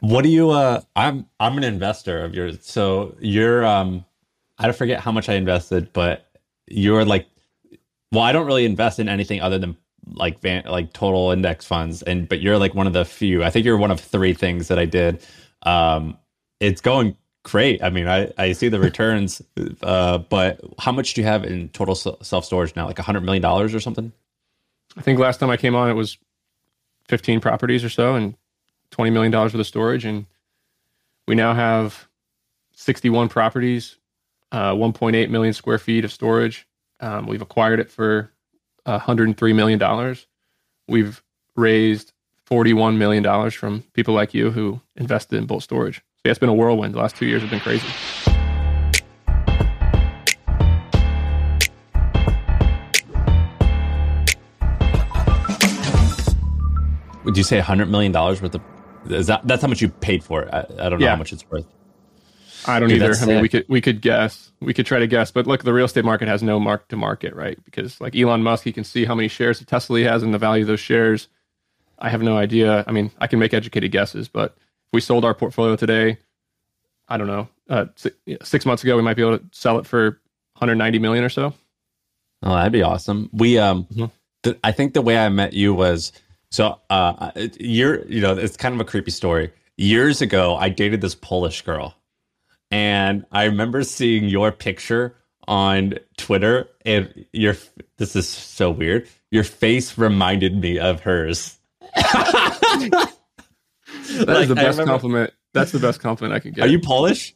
What do you? Uh, I'm I'm an investor of yours. So you're. Um, I don't forget how much I invested, but you're like. Well, I don't really invest in anything other than like van, like total index funds, and but you're like one of the few. I think you're one of three things that I did. Um, it's going great. I mean, I I see the returns, uh, but how much do you have in total self storage now? Like a hundred million dollars or something? I think last time I came on, it was 15 properties or so, and $20 million worth of storage. And we now have 61 properties, uh, 1.8 million square feet of storage. Um, we've acquired it for $103 million. We've raised $41 million from people like you who invested in Bolt Storage. So it's been a whirlwind. The last two years have been crazy. Would you say $100 million worth of is that that's how much you paid for it? I, I don't know yeah. how much it's worth. I don't Dude, either. I mean, we could we could guess. We could try to guess, but look, the real estate market has no mark to market, right? Because like Elon Musk, he can see how many shares of Tesla he has and the value of those shares. I have no idea. I mean, I can make educated guesses, but if we sold our portfolio today, I don't know, uh, six months ago, we might be able to sell it for 190 million or so. Oh, that'd be awesome. We, um, mm-hmm. th- I think the way I met you was so uh, you're, you know, it's kind of a creepy story. Years ago, I dated this Polish girl, and I remember seeing your picture on Twitter, and your this is so weird. Your face reminded me of hers. That like, is the best compliment. That's the best compliment I could get. Are you Polish?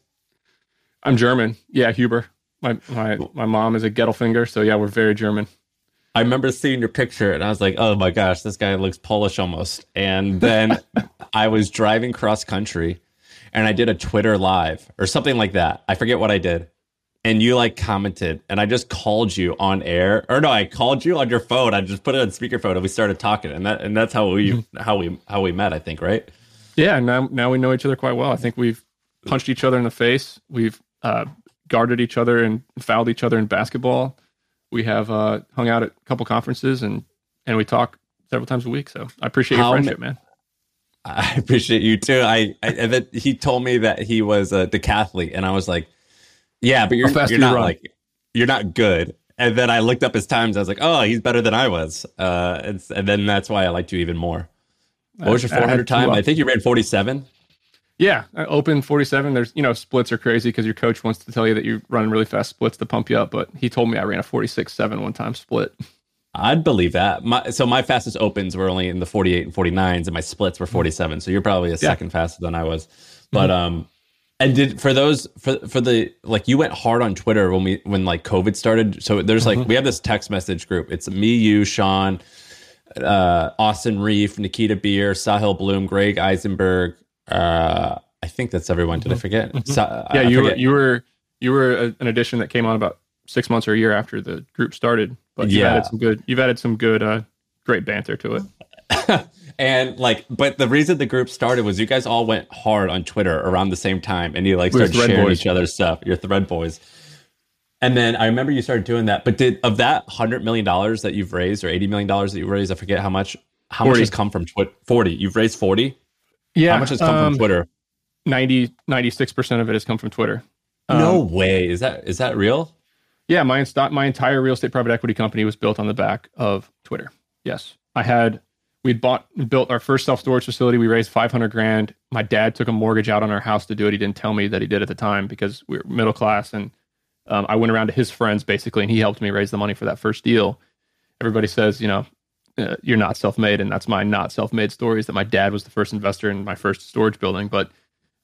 I'm German. Yeah, Huber. My my my mom is a Gettelfinger, so yeah, we're very German. I remember seeing your picture and I was like, oh my gosh, this guy looks Polish almost. And then I was driving cross country and I did a Twitter live or something like that. I forget what I did. And you like commented and I just called you on air. Or no, I called you on your phone. I just put it on speakerphone and we started talking. And that and that's how we mm-hmm. how we how we met, I think, right? Yeah, now now we know each other quite well. I think we've punched each other in the face. We've uh, guarded each other and fouled each other in basketball we have uh, hung out at a couple conferences and and we talk several times a week. So I appreciate your How friendship, man. I appreciate you too. I, I that he told me that he was a decathlete, and I was like, "Yeah, but you're you're not like you're not good." And then I looked up his times. I was like, "Oh, he's better than I was." Uh, and, and then that's why I liked you even more. What was your 400 time? I think you ran 47. Yeah, open 47. There's, you know, splits are crazy because your coach wants to tell you that you're running really fast splits to pump you up. But he told me I ran a 46 7 one time split. I'd believe that. My, so my fastest opens were only in the 48 and 49s, and my splits were 47. So you're probably a second faster than I was. But, mm-hmm. um, and did for those for for the like you went hard on Twitter when we when like COVID started. So there's like mm-hmm. we have this text message group. It's me, you, Shaan, uh, Austin Rief, Nikita Bier, Sahil Bloom, Greg Isenberg, uh, I think that's everyone. Did I mm-hmm. forget? Mm-hmm. So, uh, yeah, you were you were you were a, an addition that came on about six months or a year after the group started. But you've yeah. added some good. You've added some good, uh, great banter to it. and like, but the reason the group started was you guys all went hard on Twitter around the same time, and you like started sharing boys. each other's stuff. Your thread boys. And then I remember you started doing that. But did of that hundred million dollars that you've raised or eighty million dollars that you raised, I forget how much. How 40. much has come from Twitter? Forty. You've raised forty. Yeah. How much has come um, from Twitter? 90, 96% of it has come from Twitter. No um, way. Is that is that real? Yeah, my my entire real estate private equity company was built on the back of Twitter. Yes. I had we'd bought built our first self-storage facility. We raised 500 grand. My dad took a mortgage out on our house to do it. He didn't tell me that he did at the time because we were middle class and um, I went around to his friends basically and he helped me raise the money for that first deal. Everybody says, you know, uh, you're not self-made and that's my not self-made stories that my dad was the first investor in my first storage building. But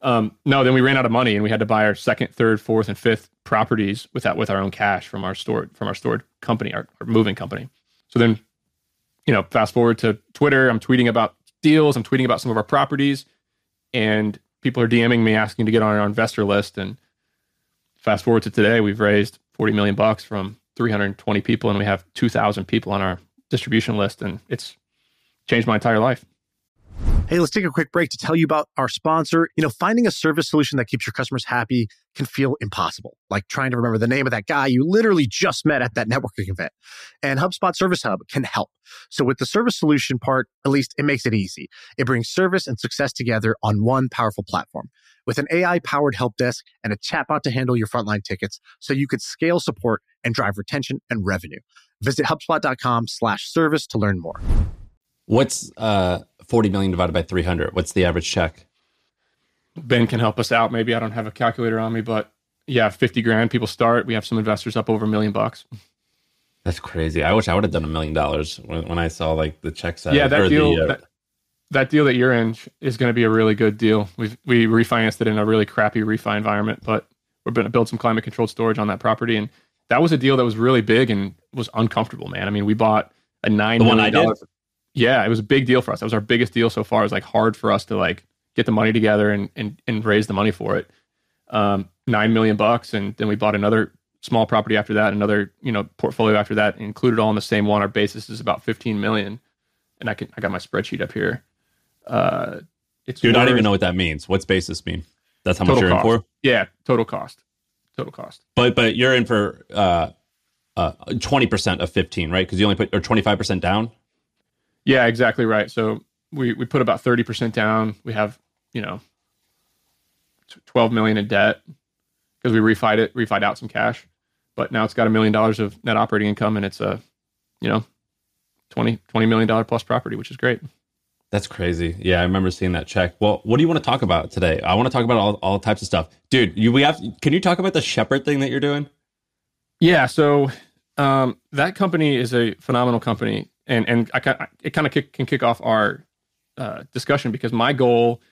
um, no then we ran out of money and we had to buy our second third fourth and fifth properties with that with our own cash from our stored from our stored company our, our moving company. So then you know fast forward to twitter i'm tweeting about deals i'm tweeting about some of our properties and people are dming me asking to get on our investor list. And fast forward to today we've raised 40 million bucks from 320 people and we have 2000 people on our distribution list, and it's changed my entire life. Hey, let's take a quick break to tell you about our sponsor. You know, finding a service solution that keeps your customers happy can feel impossible, like trying to remember the name of that guy you literally just met at that networking event. And HubSpot Service Hub can help. So with the service solution part, at least it makes it easy. It brings service and success together on one powerful platform with an AI powered help desk and a chatbot to handle your frontline tickets so you could scale support and drive retention and revenue. Visit HubSpot.com slash service to learn more. What's uh, 40 million divided by 300? What's the average check? Ben can help us out. Maybe I don't have a calculator on me, but yeah, 50 grand people start. We have some investors up over a million bucks. That's crazy. I wish I would have done a million dollars when I saw like the check size. Yeah, that deal, the, uh, that, that, deal that you're in is going to be a really good deal. We we refinanced it in a really crappy refi environment, but we're going to build some climate controlled storage on that property. And that was a deal that was really big and was uncomfortable, man. I mean, we bought a nine the million dollars yeah, it was a big deal for us. That was our biggest deal so far. It was like hard for us to like get the money together and and, and raise the money for it. Um, nine million bucks, and then we bought another small property after that, another you know portfolio after that, included all in the same one. Our basis is about fifteen million, and I can I got my spreadsheet up here. Uh, it's dude, I don't even know what that means. What's basis mean? That's how much you're cost. in for. Yeah, total cost. Total cost. But but you're in for uh uh twenty percent of fifteen, right? Because you only put or twenty five percent down. Yeah, exactly right. So we we put about 30% down. We have, you know, 12 million in debt because we refied it, refied out some cash. But now it's got a million dollars of net operating income and it's a, you know, 20 20 million dollar plus property, which is great. That's crazy. Yeah, I remember seeing that check. Well, what do you want to talk about today? I want to talk about all, all types of stuff. Dude, you we have can you talk about the Shepherd thing that you're doing? Yeah, so um, that company is a phenomenal company and and I, it kind of can kick off our uh, discussion because my goal,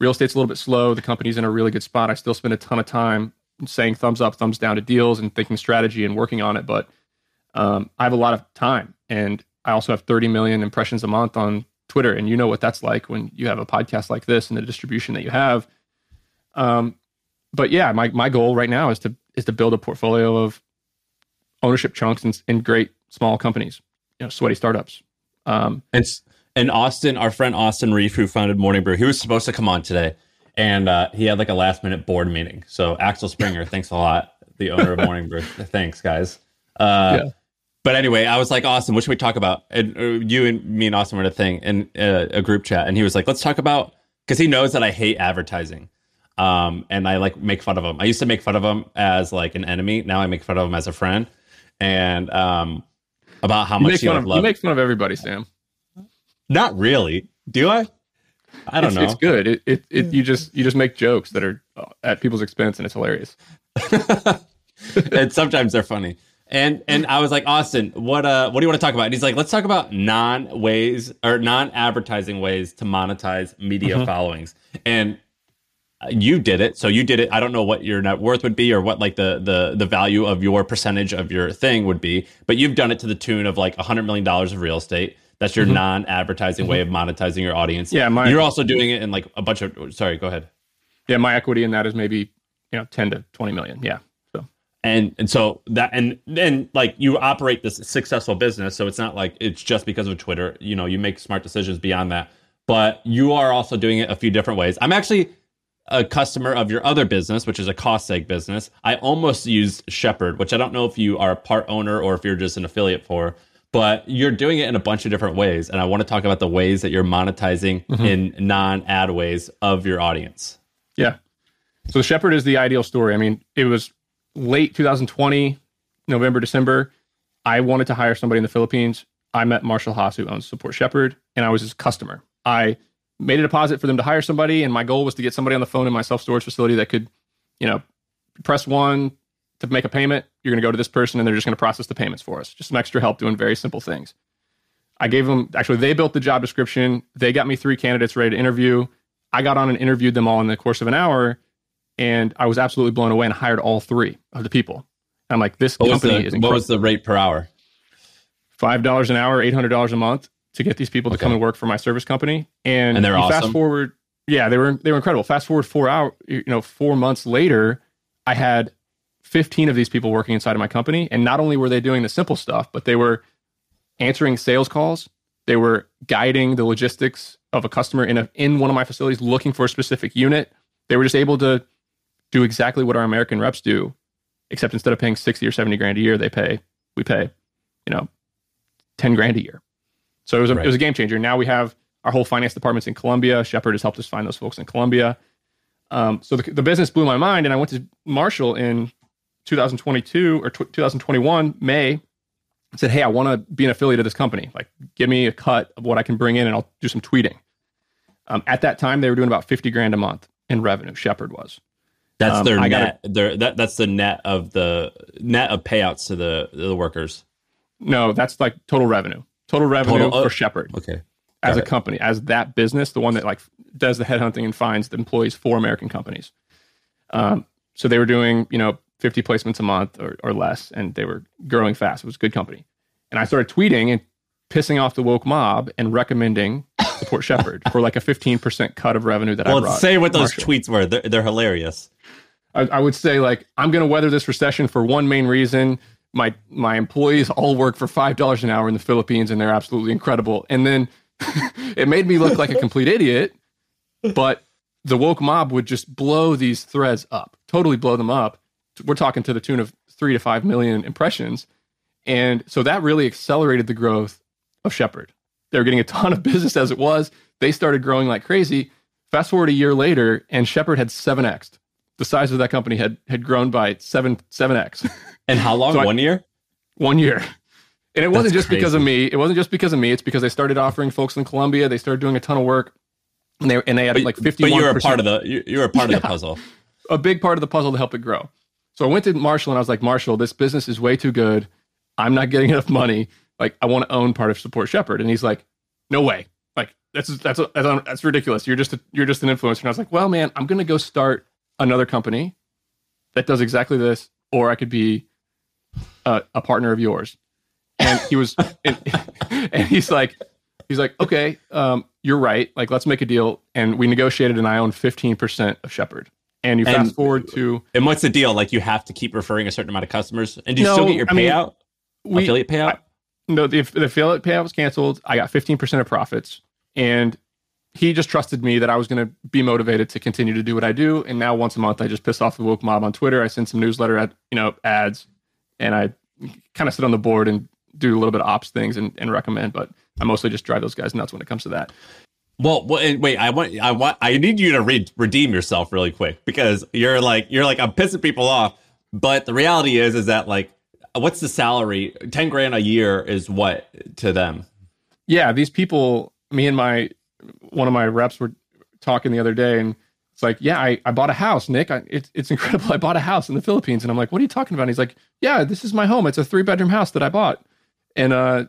real estate's a little bit slow. The company's in a really good spot. I still spend a ton of time saying thumbs up, thumbs down to deals and thinking strategy and working on it. But um, I have a lot of time, and I also have 30 million impressions a month on Twitter, and you know what that's like when you have a podcast like this and the distribution that you have. Um, but yeah, my my goal right now is to is to build a portfolio of ownership chunks in, in great small companies you know sweaty startups. Um, and and Austin, our friend Austin Rief, who founded Morning Brew, he was supposed to come on today, and uh, he had like a last minute board meeting. So Axel Springer, thanks a lot, the owner of Morning Brew. thanks, guys. Uh, yeah. But anyway, I was like, Austin, what should we talk about? And uh, you and me and Austin were in a thing in uh, a group chat, and he was like, let's talk about because he knows that I hate advertising. Um, and I like make fun of him. I used to make fun of him as like an enemy. Now I make fun of him as a friend. And um, about how you much you of, love. You make fun of everybody, Sam. Not really. Do I? I don't it's, know. It's good. It, it, it, you just you just make jokes that are uh, at people's expense, and it's hilarious. and sometimes they're funny. And and I was like, Austin, what uh what do you want to talk about? And he's like, let's talk about non ways or non advertising ways to monetize media mm-hmm. followings. And you did it so you did it i don't know what your net worth would be or what like the the the value of your percentage of your thing would be but you've done it to the tune of like a 100 million dollars of real estate that's your mm-hmm. non-advertising mm-hmm. way of monetizing your audience yeah my, you're also doing it in like a bunch of sorry go ahead yeah my equity in that is maybe you know 10 to 20 million yeah and and so that and then like you operate this successful business so it's not like it's just because of twitter you know you make smart decisions beyond that but you are also doing it a few different ways i'm actually a customer of your other business, which is a cost seg business. I almost used Shepherd, which I don't know if you are a part owner or if you're just an affiliate for, but you're doing it in a bunch of different ways. And I want to talk about the ways that you're monetizing mm-hmm. in non ad ways of your audience. Yeah. So Shepherd is the ideal story. I mean, it was late 2020, November, December. I wanted to hire somebody in the Philippines. I met Marshall Haas, who owns Support Shepherd, and I was his customer. I made a deposit for them to hire somebody, and my goal was to get somebody on the phone in my self storage facility that could, you know, press one to make a payment. You're going to go to this person, and they're just going to process the payments for us. Just some extra help doing very simple things. I gave them actually they built the job description. They got me three candidates ready to interview. I got on and interviewed them all in the course of an hour, and I was absolutely blown away and hired all three of the people. And I'm like, this what company the, is incredible. What was the rate per hour? Five dollars an hour, eight hundred dollars a month to get these people to come and work for my service company. And, and they're awesome. Fast forward, yeah, they were they were incredible. Fast forward four hour, you know, four months later, I had 15 of these people working inside of my company, and not only were they doing the simple stuff, but they were answering sales calls. They were guiding the logistics of a customer in a in one of my facilities looking for a specific unit, they were just able to do exactly what our American reps do, except instead of paying 60 or 70 grand a year, they pay, we pay, you know, 10 grand a year. So it was a, right. it was a game changer. Now we have our whole finance departments in Colombia. Shepherd has helped us find those folks in Colombia. Um, so the, the business blew my mind, and I went to Marshall in 2022 or t- 2021 May. and said, "Hey, I want to be an affiliate of this company. Like, give me a cut of what I can bring in, and I'll do some tweeting." Um, at that time, they were doing about 50 grand a month in revenue. Shepherd was. That's um, their net. Their that that's the net of the net of payouts to the the workers. No, that's like total revenue. Total revenue total, for Shepherd. Okay. As a company, as that business, the one that like does the headhunting and finds the employees for American companies. Um, so they were doing, you know, 50 placements a month or, or less, and they were growing fast. It was a good company. And I started tweeting and pissing off the woke mob and recommending support Shepherd for like a 15% cut of revenue that well, I brought. say what those Marshall. tweets were. They're, they're hilarious. I, I, would say like, I'm going to weather this recession for one main reason. My, my employees all work for $5 an hour in the Philippines and they're absolutely incredible. And then it made me look like a complete idiot, but the woke mob would just blow these threads up, totally blow them up. We're talking to the tune of three to five million impressions. And so that really accelerated the growth of Shepherd. They were getting a ton of business as it was. They started growing like crazy. Fast forward a year later, and Shepherd had 7x. The size of that company had had grown by seven seven x. And how long? so one I, year. One year. And it wasn't just crazy. because of me. It wasn't just because of me. It's because they started offering folks in Colombia. They started doing a ton of work, and they and they had but, like fifty. But you were a part of the you, you were a part yeah, of the puzzle. A big part of the puzzle to help it grow. So I went to Marshall and I was like, Marshall, this business is way too good. I'm not getting enough money. Like, I want to own part of Support Shepherd. And he's like, No way. Like, that's that's that's, that's ridiculous. You're just a, you're just an influencer. And I was like, Well, man, I'm gonna go start another company that does exactly this, or I could be a, a partner of yours. And he was, and, and he's like, he's like, okay, um, you're right. Like, let's make a deal. And we negotiated, and I own 15% of Shepherd. And you fast and, forward to. And what's the deal? Like, you have to keep referring a certain amount of customers. And do you no, still get your payout? I mean, we, affiliate payout? I, no, the, the affiliate payout was canceled. I got 15% of profits. And he just trusted me that I was going to be motivated to continue to do what I do. And now once a month, I just piss off the woke mob on Twitter. I send some newsletter at, you know, ads and I kind of sit on the board and do a little bit of ops things and, and recommend, but I mostly just drive those guys nuts when it comes to that. Well, wait, I want, I want, I need you to re- redeem yourself really quick because you're like, you're like, I'm pissing people off. But the reality is, is that like, what's the salary? 10 grand a year is what to them? Yeah. These people, me and my, one of my reps were talking the other day and it's like, yeah, I, I bought a house, Nick. I, it, it's incredible. I bought a house in the Philippines. And I'm like, what are you talking about? And he's like, yeah, this is my home. It's a three bedroom house that I bought. And uh,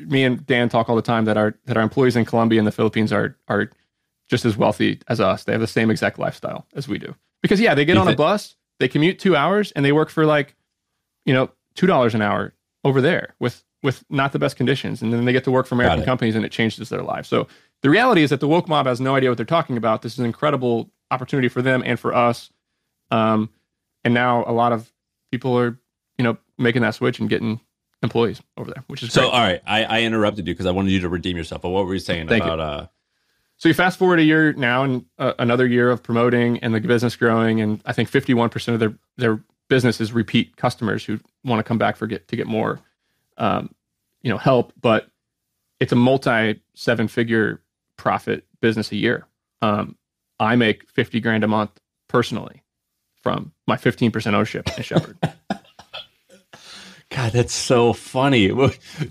me and Dan talk all the time that our that our employees in Colombia and the Philippines are are just as wealthy as us. They have the same exact lifestyle as we do. Because yeah, they get on a bus, they commute two hours, and they work for like, you know, two dollars an hour over there with with not the best conditions, and then they get to work for American companies, and it changes their lives. So the reality is that the woke mob has no idea what they're talking about. This is an incredible opportunity for them and for us. Um, and now a lot of people are, you know, making that switch and getting employees over there, which is so. Great. All right, I, I interrupted you because I wanted you to redeem yourself. But what were you saying Thank about? You. Uh, so you fast forward a year now, and uh, another year of promoting and the business growing, and I think fifty one percent of their their business is repeat customers who want to come back for get to get more, um, you know, help. But it's a multi seven figure profit business a year. Um, I make fifty grand a month personally from my fifteen percent ownership in Shepherd. God, that's so funny,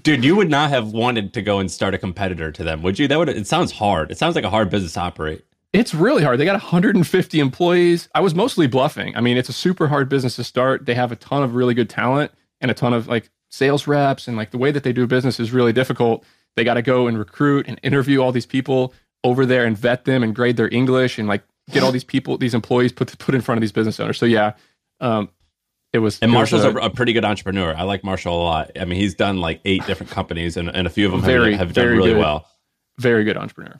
dude. You would not have wanted to go and start a competitor to them, would you? That would. It sounds hard. It sounds like a hard business to operate. It's really hard. They got 150 employees. I was mostly bluffing. I mean, it's a super hard business to start. They have a ton of really good talent and a ton of like sales reps, and like the way that they do business is really difficult. They got to go and recruit and interview all these people over there and vet them and grade their English and like get all these people, these employees put put in front of these business owners. So yeah, um, it was and Marshall's was a, a, pretty good entrepreneur. I like Marshall a lot. I mean, he's done like eight different companies, and, and a few of them very, have, have done really good, well. Very good entrepreneur.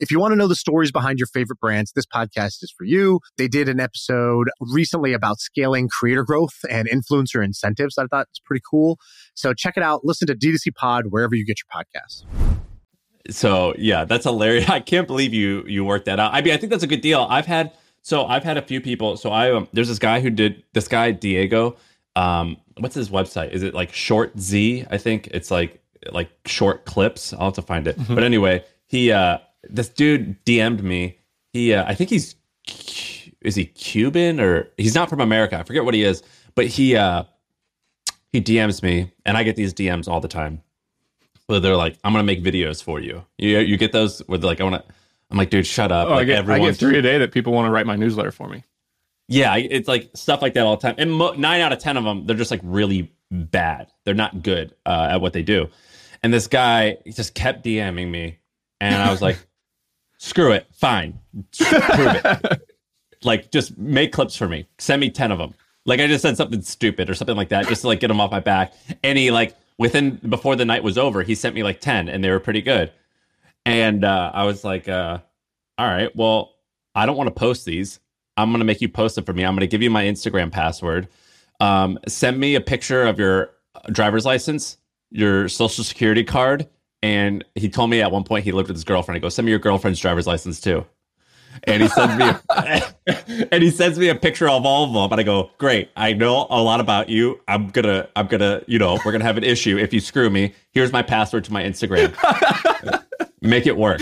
If you want to know the stories behind your favorite brands, this podcast is for you. They did an episode recently about scaling creator growth and influencer incentives. I thought it's pretty cool. So check it out. Listen to D2C Pod wherever you get your podcasts. So yeah, that's hilarious. I can't believe you you worked that out. I mean, I think that's a good deal. I've had so I've had a few people. So I um, there's this guy who did this guy Diego. Um, what's his website? Is it like Shortzy? I think it's like like short clips. I'll have to find it. Mm-hmm. But anyway, he uh this dude DM'd me. He, uh, I think he's, is he Cuban or he's not from America? I forget what he is, but he, uh, he DMs me, and I get these DMs all the time. Where they're like, "I'm gonna make videos for you." You you get those where they're like, "I want to." I'm like, dude, shut up. Oh, like, I, get, I get three a day that people want to write my newsletter for me. Yeah, it's like stuff like that all the time. And mo- nine out of ten of them, they're just like really bad. They're not good uh, at what they do. And this guy just kept DMing me, and I was like, screw it, fine, prove it. like, just make clips for me. Send me ten of them. Like, I just said something stupid or something like that, just to like get them off my back. And he like within before the night was over, he sent me like ten, and they were pretty good. And uh, I was like, uh, all right, well, I don't want to post these. I'm gonna make you post them for me. I'm gonna give you my Instagram password. Um, send me a picture of your driver's license, your social security card, and he told me at one point he lived with his girlfriend. He goes, "Send me your girlfriend's driver's license too." And he sends me, a, and he sends me a picture of all of them. And I go, "Great, I know a lot about you. I'm gonna, I'm gonna, you know, we're gonna have an issue if you screw me. Here's my password to my Instagram. Make it work."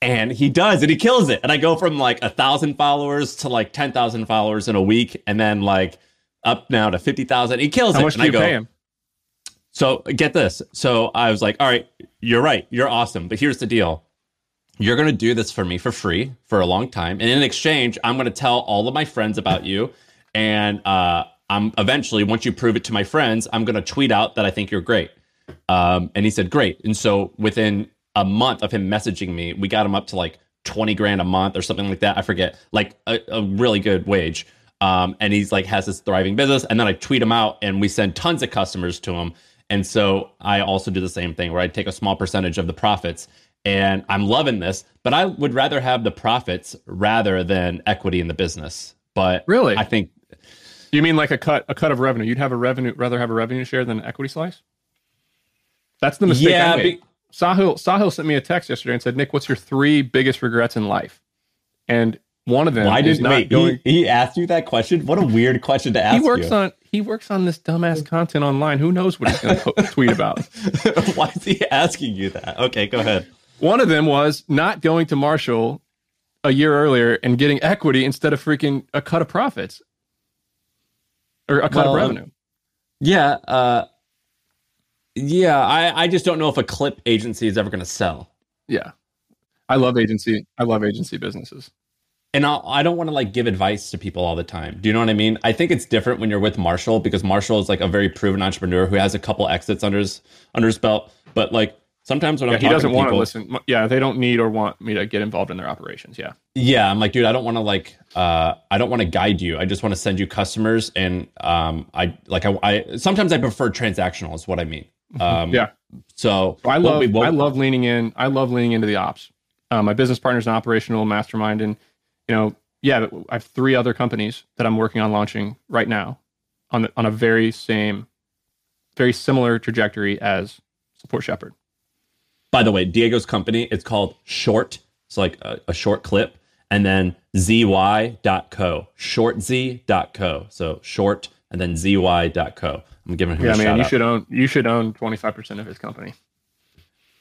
And he does, and he kills it. And I go from like a thousand followers to like ten thousand followers in a week, and then like up now to fifty thousand. He kills How it. How much and do you go, pay him? So get this. So I was like, all right, you're right. You're awesome. But here's the deal. You're going to do this for me for free for a long time. And in exchange, I'm going to tell all of my friends about you. And uh, I'm eventually, once you prove it to my friends, I'm going to tweet out that I think you're great. Um, and he said, great. And so within a month of him messaging me, we got him up to like 20 grand a month or something like that. I forget, like a, a really good wage. Um, and he's like has this thriving business. And then I tweet him out and we send tons of customers to him. And so I also do the same thing where I take a small percentage of the profits and I'm loving this, but I would rather have the profits rather than equity in the business. But really, I think you mean like a cut a cut of revenue. You'd have a revenue rather have a revenue share than an equity slice. That's the mistake yeah, I made. Be- Sahil Sahil sent me a text yesterday and said, "Nick, what's your three biggest regrets in life?" And one of them Why did, not wait, going. He, he, asked you that question. What a weird question to ask. He works you. on he works on this dumbass content online. Who knows what he's going to tweet about? Why is he asking you that? Okay, go ahead. One of them was not going to Marshall a year earlier and getting equity instead of freaking a cut of profits or a cut well, of revenue. yeah, uh, yeah. I I just don't know if a clip agency is ever going to sell. Yeah, I love agency. I love agency businesses and I'll, I do not want to like give advice to people all the time. Do you know what I mean? I think it's different when you're with Marshall because Marshall is like a very proven entrepreneur who has a couple exits under his under his belt. But like sometimes when yeah, I'm he doesn't to want people, to listen. Yeah, they don't need or want me to get involved in their operations. Yeah, yeah. I'm like, dude, I don't want to like, uh, I don't want to guide you. I just want to send you customers, and um, I like, I, I sometimes I prefer transactional. Is what I mean. Mm-hmm. Um, yeah. So I love, I love leaning in. I love leaning into the ops. Uh, my business partner's an operational mastermind, and you know yeah, I have three other companies that I'm working on launching right now on the, on a very same, very similar trajectory as Support Shepherd. By the way, Diego's company it's called Short. It's like a, a short clip, and then zy.co, shortz.co. So short and then zy.co. I'm giving him yeah, a man, you out. should own you should own 25 percent of his company.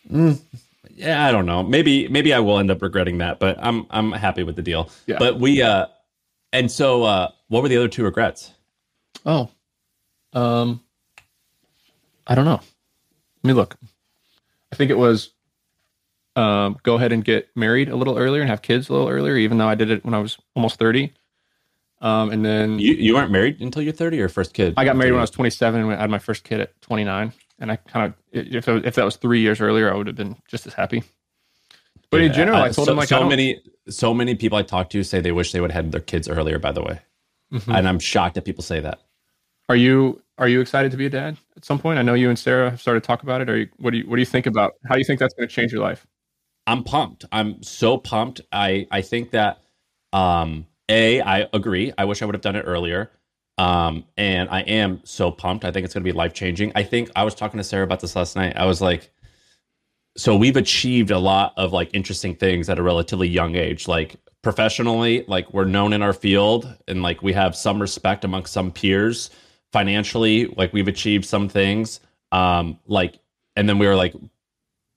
Mm, yeah, I don't know. Maybe maybe I will end up regretting that, but I'm I'm happy with the deal. Yeah. But we uh and so uh what were the other two regrets? Oh. Um I don't know. Let me look. I think it was um, go ahead and get married a little earlier and have kids a little earlier, even though I did it when I was almost 30. Um, and then You you weren't married until you're 30 or first kid? I got married when I was 27 and I had my first kid at 29. And I kind of, if, if that was three years earlier, I would have been just as happy. But in general, I told so, him like, so many so many people I talk to say they wish they would have had their kids earlier. By the way, Mhm. and I'm shocked that people say that. Are you are you excited to be a dad at some point? I know you and Sarah have started to talk about it. Are you, what do you what do you think about how do you think that's going to change your life? I'm pumped. I'm so pumped. I I think that um a I agree. I wish I would have done it earlier. Um and I am so pumped. I think it's going to be life changing. I think I was talking to Sarah about this last night. I was like so we've achieved a lot of like interesting things at a relatively young age. Like professionally, like we're known in our field and like we have some respect amongst some peers. Financially, like we've achieved some things. Um like and then we were like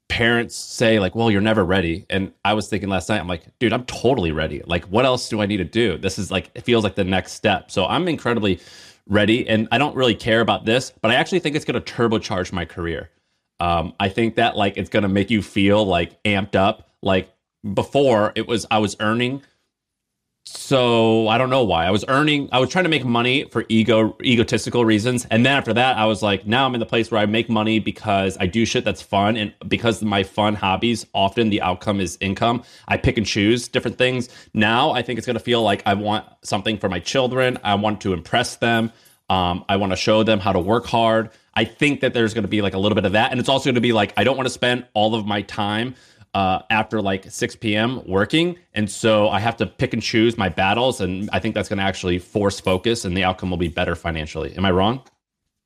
parents say like well you're never ready. And i was thinking last night i'm like dude i'm totally ready. Like what else do i need to do? This is like it feels like the next step. So i'm incredibly ready and i don't really care about this but i actually think it's going to turbocharge my career. Um, i think that like it's going to make you feel like amped up. Like before it was i was earning so I don't know why. I was earning I was trying to make money for ego egotistical reasons. And then after that, I was like, now I'm in the place where I make money because I do shit that's fun and because my fun hobbies, often the outcome is income. I pick and choose different things. Now I think it's gonna feel like I want something for my children. I want to impress them. Um, I want to show them how to work hard. I think that there's going to be like a little bit of that. And it's also going to be like, I don't want to spend all of my time uh, after like 6 p.m. working. And so I have to pick and choose my battles. And I think that's going to actually force focus and the outcome will be better financially. Am I wrong?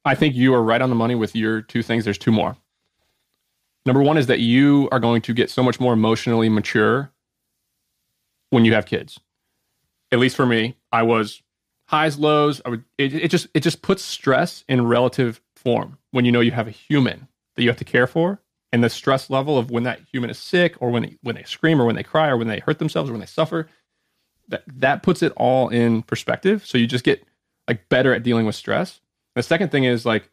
I think you are right on the money with your two things. There's two more. Number one is that you are going to get so much more emotionally mature when you have kids. At least for me, I was highs, lows. I would it, it just it just puts stress in relative form when you know you have a human that you have to care for, and the stress level of when that human is sick or when when they scream or when they cry or when they hurt themselves or when they suffer. That that puts it all in perspective. So you just get like better at dealing with stress. The second thing is like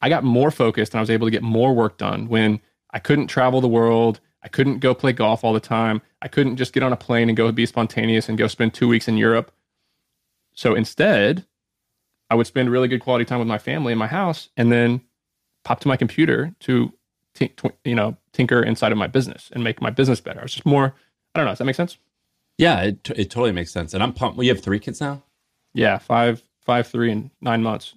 I got more focused and I was able to get more work done when I couldn't travel the world. I couldn't go play golf all the time. I couldn't just get on a plane and go be spontaneous and go spend two weeks in Europe. So instead, I would spend really good quality time with my family in my house and then pop to my computer to, t- tw- you know, tinker inside of my business and make my business better. I was just more, I don't know. Does that make sense? Yeah, it, t- it totally makes sense. And I'm pumped. Well, you have three kids now? Yeah. Five, five, three, and nine months.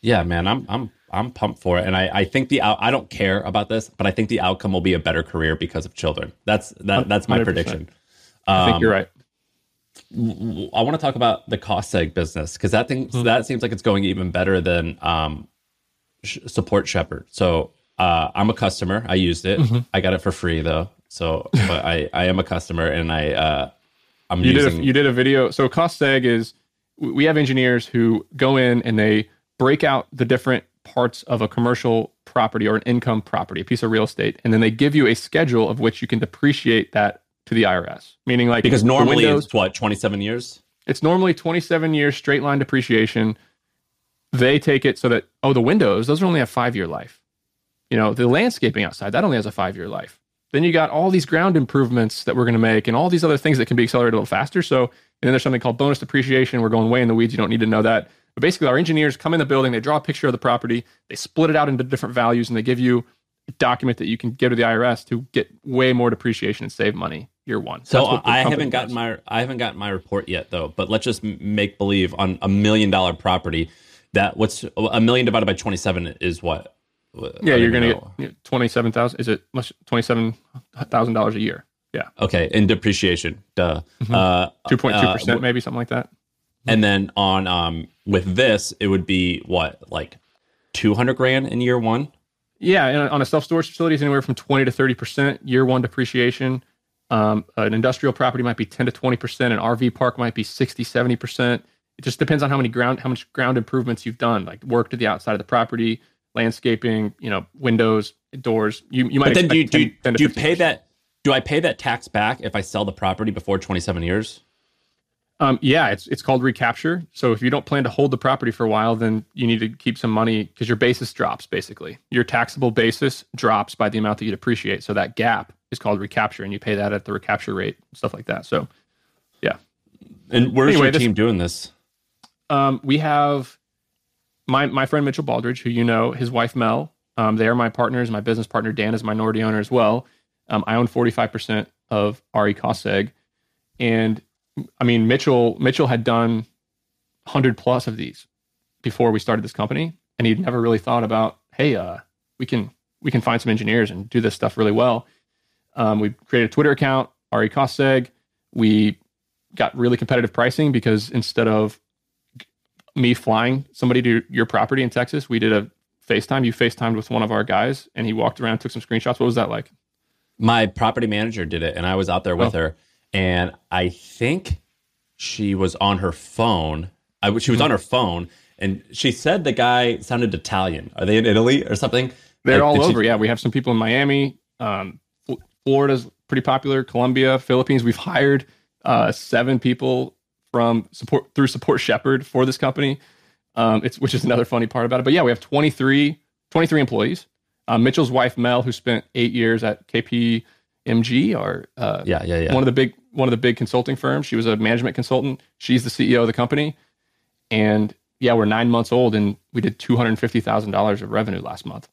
Yeah, man, I'm I'm I'm pumped for it, and I I think the out, I don't care about this, but I think the outcome will be a better career because of children. That's that that's my 100%. prediction. I think Um, you're right. I want to talk about the cost seg business because that thing that seems like it's going even better than um, sh- support Shepherd. So uh, I'm a customer. I used it. I got it for free though. So but I I am a customer and I uh, I'm you using. did a, you did a video. So cost seg is we have engineers who go in and they break out the different parts of a commercial property or an income property, a piece of real estate, and then they give you a schedule of which you can depreciate that to the IRS. Meaning like because normally windows- it's what 27 years. it's normally 27 years straight line depreciation. They take it so that oh the windows those only have five year life. You know the landscaping outside that only has a five year life. Then you got all these ground improvements that we're going to make and all these other things that can be accelerated a little faster. So and then there's something called bonus depreciation. We're going way in the weeds. You don't need to know that. But basically, our engineers come in the building, they draw a picture of the property, they split it out into different values, and they give you a document that you can give to the IRS to get way more depreciation and save money year one. So the I haven't gotten does. my I haven't gotten my report yet though. But let's just make believe on a million dollar property that what's a million divided by 27 is what? Yeah, you're going to get twenty seven thousand. Is it twenty seven thousand dollars a year? Yeah, Okay, in depreciation, duh. Uh, two point two uh, percent, maybe something like that. and then on um with this, it would be what like two hundred grand in year one. Yeah, and on a self storage facility, is anywhere from twenty to thirty percent year one depreciation. Um, an industrial property might be ten to twenty percent. An RV park might be 60, 70 percent. It just depends on how many ground, how much ground improvements you've done, like work to the outside of the property, landscaping, you know, windows, doors. You you might. But then do you do, 10 you, 10 do you pay 15%. that? Do I pay that tax back if I sell the property before twenty seven years? Um, yeah, it's it's called recapture. So if you don't plan to hold the property for a while, then you need to keep some money because your basis drops. Basically, your taxable basis drops by the amount that you depreciate. So that gap is called recapture, and you pay that at the recapture rate, stuff like that. So, yeah. And where's anyway, your team this, doing this? Um, we have my my friend Mitchell Baldridge, who you know, his wife Mel. Um, they are my partners. My business partner Dan is minority owner as well. Um, I own forty five percent of RE Cost and I mean, Mitchell Mitchell had done hundred plus of these before we started this company, and he'd never really thought about, hey, uh, we can we can find some engineers and do this stuff really well. Um, we created a Twitter account, RE Costseg. We got really competitive pricing because instead of me flying somebody to your property in Texas, we did a FaceTime. You FaceTimed with one of our guys, and he walked around, took some screenshots. What was that like? My property manager did it, and I was out there with oh. her and I think she was on her phone. I, she was on her phone, and she said the guy sounded Italian. Are they in Italy or something? They're like, all over. She... Yeah, we have some people in Miami. Um, Florida's pretty popular. Colombia, Philippines. We've hired uh, seven people from support through Support Shepherd for this company. Um, it's which is another funny part about it. But yeah, we have 23, 23 employees. Uh, Mitchell's wife Mel, who spent eight years at KPMG, or uh, yeah, yeah, yeah. One of the big one of the big consulting firms. She was a management consultant. She's the CEO of the company, and yeah, we're nine months old, and we did two hundred fifty thousand dollars of revenue last month.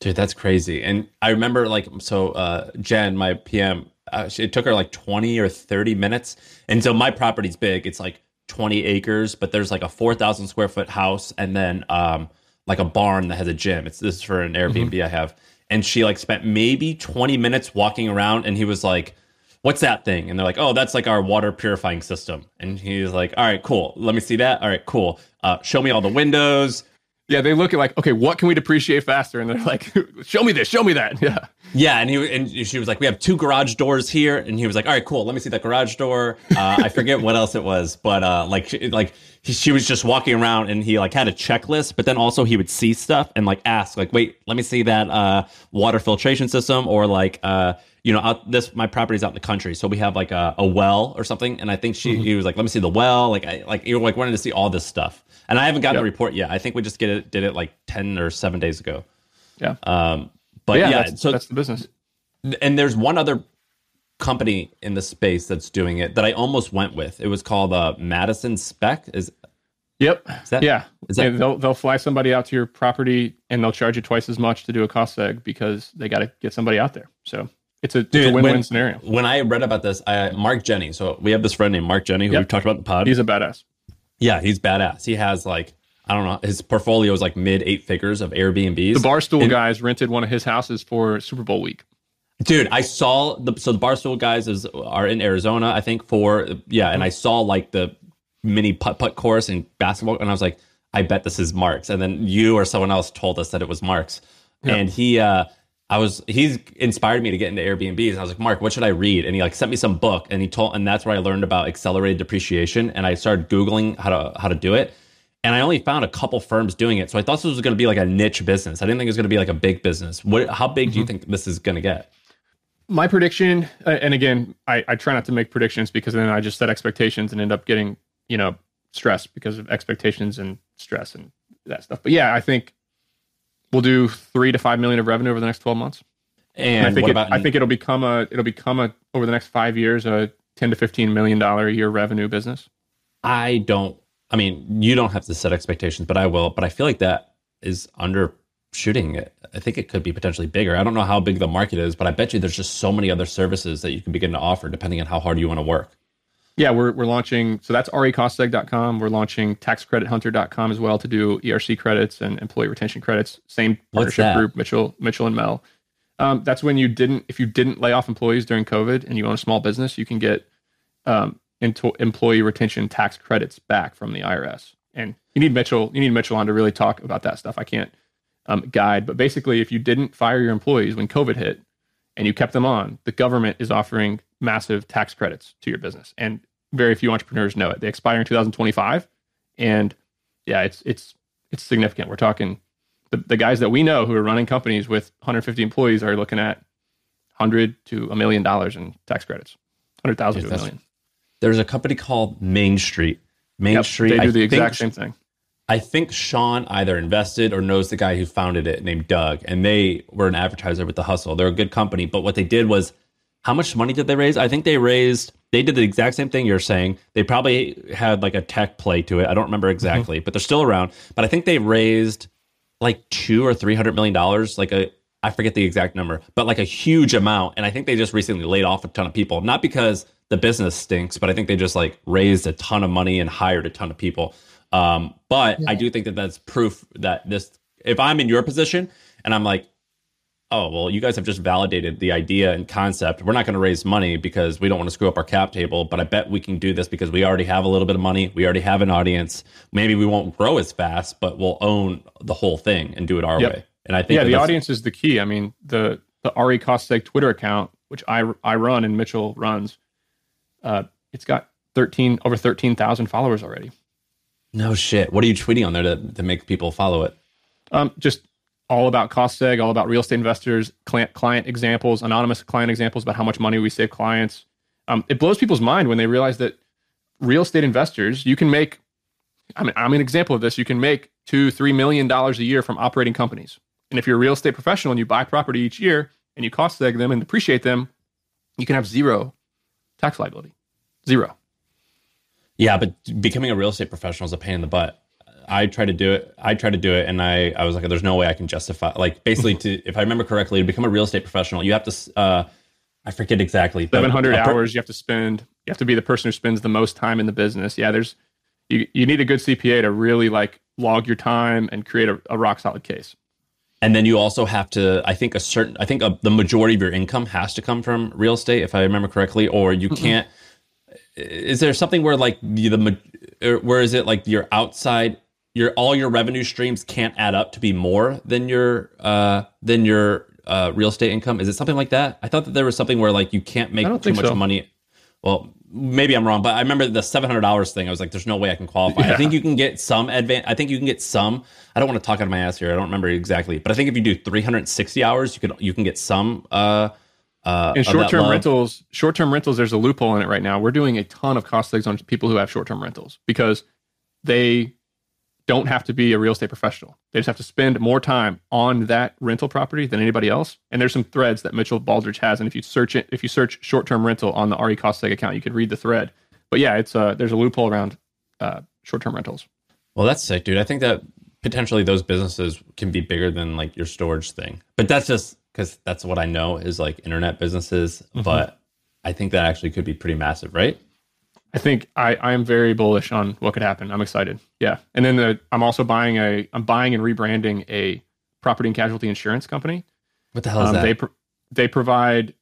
Dude, that's crazy. And I remember like so uh, Jen, my PM, uh, it took her like twenty or thirty minutes, and so my property's big. It's like twenty acres, but there's like a four thousand square foot house, and then um, like a barn that has a gym. It's this is for an Airbnb mm-hmm. I have and she like spent maybe 20 minutes walking around and he was like what's that thing and they're like oh that's like our water purifying system and he's like all right cool let me see that all right cool uh, show me all the windows yeah, they look at like, okay, what can we depreciate faster? And they're like, show me this, show me that. Yeah. Yeah, and he and she was like, we have two garage doors here, and he was like, all right, cool, let me see that garage door. Uh, I forget what else it was, but uh, like, like he, she was just walking around, and he like had a checklist, but then also he would see stuff and like ask, like, wait, let me see that uh, water filtration system, or like, uh, you know, out this my property's out in the country, so we have like a, a well or something, and I think she mm-hmm. he was like, let me see the well, like, I like you're like wanting to see all this stuff. And I haven't gotten yep. the report yet. I think we just get it, did it like 10 or seven days ago. Yeah. Um, but yeah, yeah that's, so that's the business. And there's one other company in the space that's doing it that I almost went with. It was called uh, Madison Spec. Is Yep. Is that, yeah. Is that, they'll they'll fly somebody out to your property and they'll charge you twice as much to do a cost seg because they got to get somebody out there. So it's a, Dude, it's a win-win when, scenario. When I read about this, I Mark Jenney. So we have this friend named Mark Jenney who yep. we've talked about in the pod. He's a badass. Yeah, he's badass. He has like I don't know. His portfolio is like mid eight figures of Airbnbs. The Barstool and, guys rented one of his houses for Super Bowl week. Dude, I saw the so the Barstool guys is are in Arizona, I think for yeah, and I saw like the mini putt putt course and basketball, and I was like, I bet this is Marks. And then you or someone else told us that it was Marks, yep. and he uh I was he's inspired me to get into Airbnbs. And I was like, Mark, what should I read? And he like sent me some book and he told and that's where I learned about accelerated depreciation. And I started Googling how to how to do it. And I only found a couple firms doing it. So I thought this was going to be like a niche business. I didn't think it was going to be like a big business. What how big mm-hmm. do you mm-hmm. think this is going to get? My prediction, uh, and again, I, I try not to make predictions because then I just set expectations and end up getting, you know, stressed because of expectations and stress and that stuff. But yeah, I think we'll do three to five million of revenue over the next 12 months. And, and I think it, I think it'll become a it'll become a over the next five years a 10 to 15 million dollar a year revenue business. I don't I mean, you don't have to set expectations, but I will. But I feel like that is undershooting it. I think it could be potentially bigger. I don't know how big the market is, but I bet you there's just so many other services that you can begin to offer depending on how hard you want to work. Yeah, we're, we're launching, so that's recostseg.com. We're launching taxcredithunter.com as well to do ERC credits and employee retention credits. Same partnership group, Mitchell, Mitchell and Mel. Um, that's when you didn't, if you didn't lay off employees during COVID and you own a small business, you can get um, employee retention tax credits back from the IRS. And you need Mitchell, you need Mitchell on to really talk about that stuff. I can't um, guide, but basically, if you didn't fire your employees when COVID hit and you kept them on, the government is offering massive tax credits to your business. And very few entrepreneurs know it. They expire in 2025, and yeah, it's it's it's significant. We're talking the, the guys that we know who are running companies with 150 employees are looking at 100 to a million dollars in tax credits, 100,000 to a million. There's a company called Main Street. Main Yep, Street. They do I the exact think- same thing. I think Shaan either invested or knows the guy who founded it named Doug, and they were an advertiser with the hustle. They're a good company, but what they did was how much money did they raise? I think they raised they did the exact same thing you're saying. They probably had like a tech play to it. I don't remember exactly, mm-hmm. but they're still around. But I think they raised like two or three hundred million dollars, like a I forget the exact number, but like a huge amount. And I think they just recently laid off a ton of people, not because the business stinks, but I think they just like raised a ton of money and hired a ton of people. Um, but I do think that that's proof that this, if I'm in your position and I'm like, oh, well, you guys have just validated the idea and concept. We're not going to raise money because we don't want to screw up our cap table, but I bet we can do this because we already have a little bit of money. We already have an audience. Maybe we won't grow as fast, but we'll own the whole thing and do it our Yep. way. And I think Yeah, the audience is the key. I mean, the the RE Cost Seg Twitter account, which I I run and Mitchell runs, uh, it's got thirteen over thirteen thousand followers already. No shit. What are you tweeting on there to, to make people follow it? Um, just all about cost seg, all about real estate investors, client, client examples, anonymous client examples about how much money we save clients. Um, it blows people's mind when they realize that real estate investors, you can make. I mean, I'm an example of this. You can make two, three million dollars a year from operating companies. And if you're a real estate professional and you buy property each year and you cost seg them and depreciate them, you can have zero tax liability. Zero. Yeah, but becoming a real estate professional is a pain in the butt. I try to do it. I try to do it, and I, I was like, there's no way I can justify. Like, basically, to if I remember correctly, to become a real estate professional, you have to. Uh, I forget exactly. Seven hundred per- hours you have to spend. You have to be the person who spends the most time in the business. Yeah, there's you. You need a good CPA to really like log your time and create a, a rock solid case. And then you also have to. I think a certain. I think a, the majority of your income has to come from real estate, if I remember correctly, or you can't. Is there something where like the, the where is it like your outside your all your revenue streams can't add up to be more than your uh than your uh real estate income? Is it something like that? I thought that there was something where like you can't make too much so. money. Well, maybe I'm wrong, but I remember the seven hundred dollars thing. I was like, "There's no way I can qualify." I think you can get some advance. I think you can get some. I don't want to talk out of my ass here. I don't remember exactly, but I think if you do 360 hours, you could you can get some. Uh, uh, In short term rentals, short term rentals, there's a loophole in it right now. We're doing a ton of cost segs on people who have short term rentals because they don't have to be a real estate professional. They just have to spend more time on that rental property than anybody else. And there's some threads that Mitchell Baldridge has. And if you search it, if you search short term rental on the RE Cost Seg account, you can read the thread. But yeah, it's uh there's a loophole around uh, short term rentals. Well, that's sick, dude. I think that potentially those businesses can be bigger than like your storage thing. But that's just because that's what I know is like internet businesses. Mm-hmm. But I think that actually could be pretty massive, right? I think I, I am very bullish on what could happen. I'm excited. Yeah. And then the, I'm also buying a I'm buying and rebranding a property and casualty insurance company. What the hell is Um, that? they pro- they provide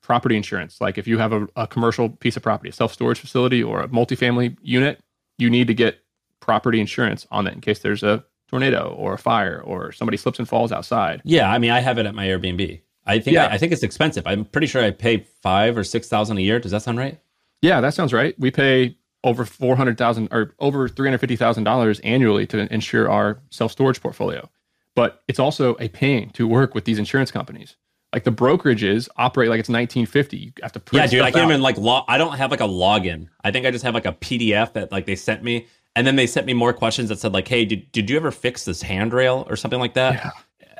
property insurance. Like if you have a, a commercial piece of property, a self storage facility, or a multifamily unit, you need to get property insurance on that in case there's a tornado or a fire or somebody slips and falls outside. yeah, I mean, I have it at my Airbnb. I think Yeah. I, I think it's expensive. I'm pretty sure I pay five or six thousand a year. Does that sound right? Yeah, that sounds right. We pay over four hundred thousand or over three hundred fifty thousand dollars annually to insure our self storage portfolio. But it's also a pain to work with these insurance companies. Like the brokerages operate like it's 1950. You have to print Yeah, dude. I can't out. even like log. I don't have like a login. I think I just have like a PDF that like they sent me, and then they sent me more questions that said like, "Hey, did did you ever fix this handrail or something like that?" Yeah.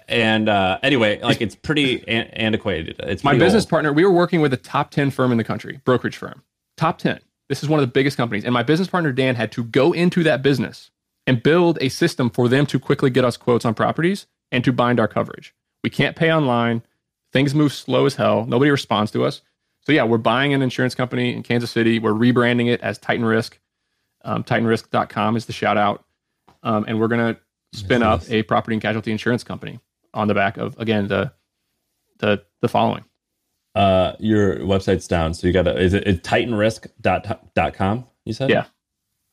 And uh, anyway, like it's pretty an- antiquated. It's My business old. partner, we were working with a top 10 firm in the country, brokerage firm. Top 10. This is one of the biggest companies. And my business partner, Dan, had to go into that business and build a system for them to quickly get us quotes on properties and to bind our coverage. We can't pay online. Things move slow as hell. Nobody responds to us. So, yeah, we're buying an insurance company in Kansas City. We're rebranding it as Titan Risk. Um, TitanRisk.com is the shout out. Um, and we're going to spin up a property and casualty insurance company on the back of, again, the the the following. Uh, your website's down, so you got to. Is it, it is titanrisk.com? You said. Yeah.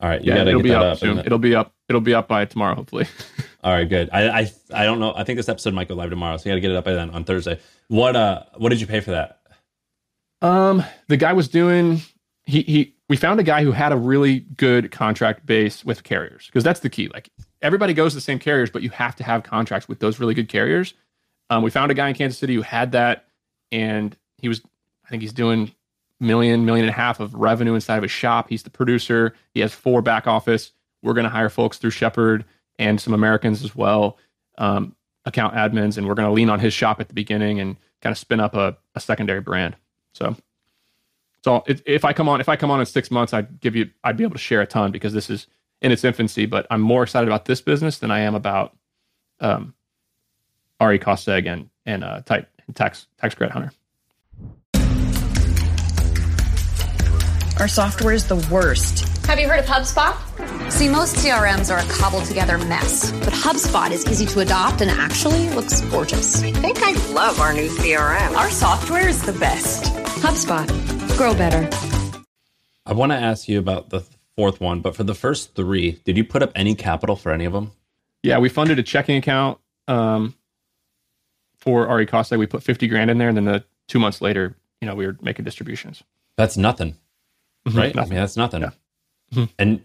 All right, you yeah, got to it'll get be that up, up. soon. It'll be up. It'll be up by tomorrow, hopefully. All right, good. I, I I don't know. I think this episode might go live tomorrow, so you got to get it up by then on Thursday. What uh What did you pay for that? um, the guy was doing. He he. We found a guy who had a really good contract base with carriers because that's the key. Like everybody goes to the same carriers, but you have to have contracts with those really good carriers. Um, we found a guy in Kansas City who had that, and he was. I think he's doing million, million and a half of revenue inside of his shop. He's the producer. He has four back office. We're going to hire folks through Shepherd and some Americans as well, um, account admins, and we're going to lean on his shop at the beginning and kind of spin up a, a secondary brand. So, so if, if I come on, if I come on in six months, I'd give you, I'd be able to share a ton because this is in its infancy. But I'm more excited about this business than I am about um, RE Cost Seg and and uh, type tax tax credit hunter. Our software is the worst. Have you heard of HubSpot? See, most CRMs are a cobbled together mess, but HubSpot is easy to adopt and actually looks gorgeous. I think I love our new CRM. Our software is the best. HubSpot. Grow better. I want to ask you about the fourth one, but for the first three, did you put up any capital for any of them? Yeah, we funded a checking account um, for RE Cost Seg. We put 50 grand in there, and then the two months later, you know, we were making distributions. That's nothing, Mhm, right? nothing. I mean, that's nothing. Yeah. Mhm. And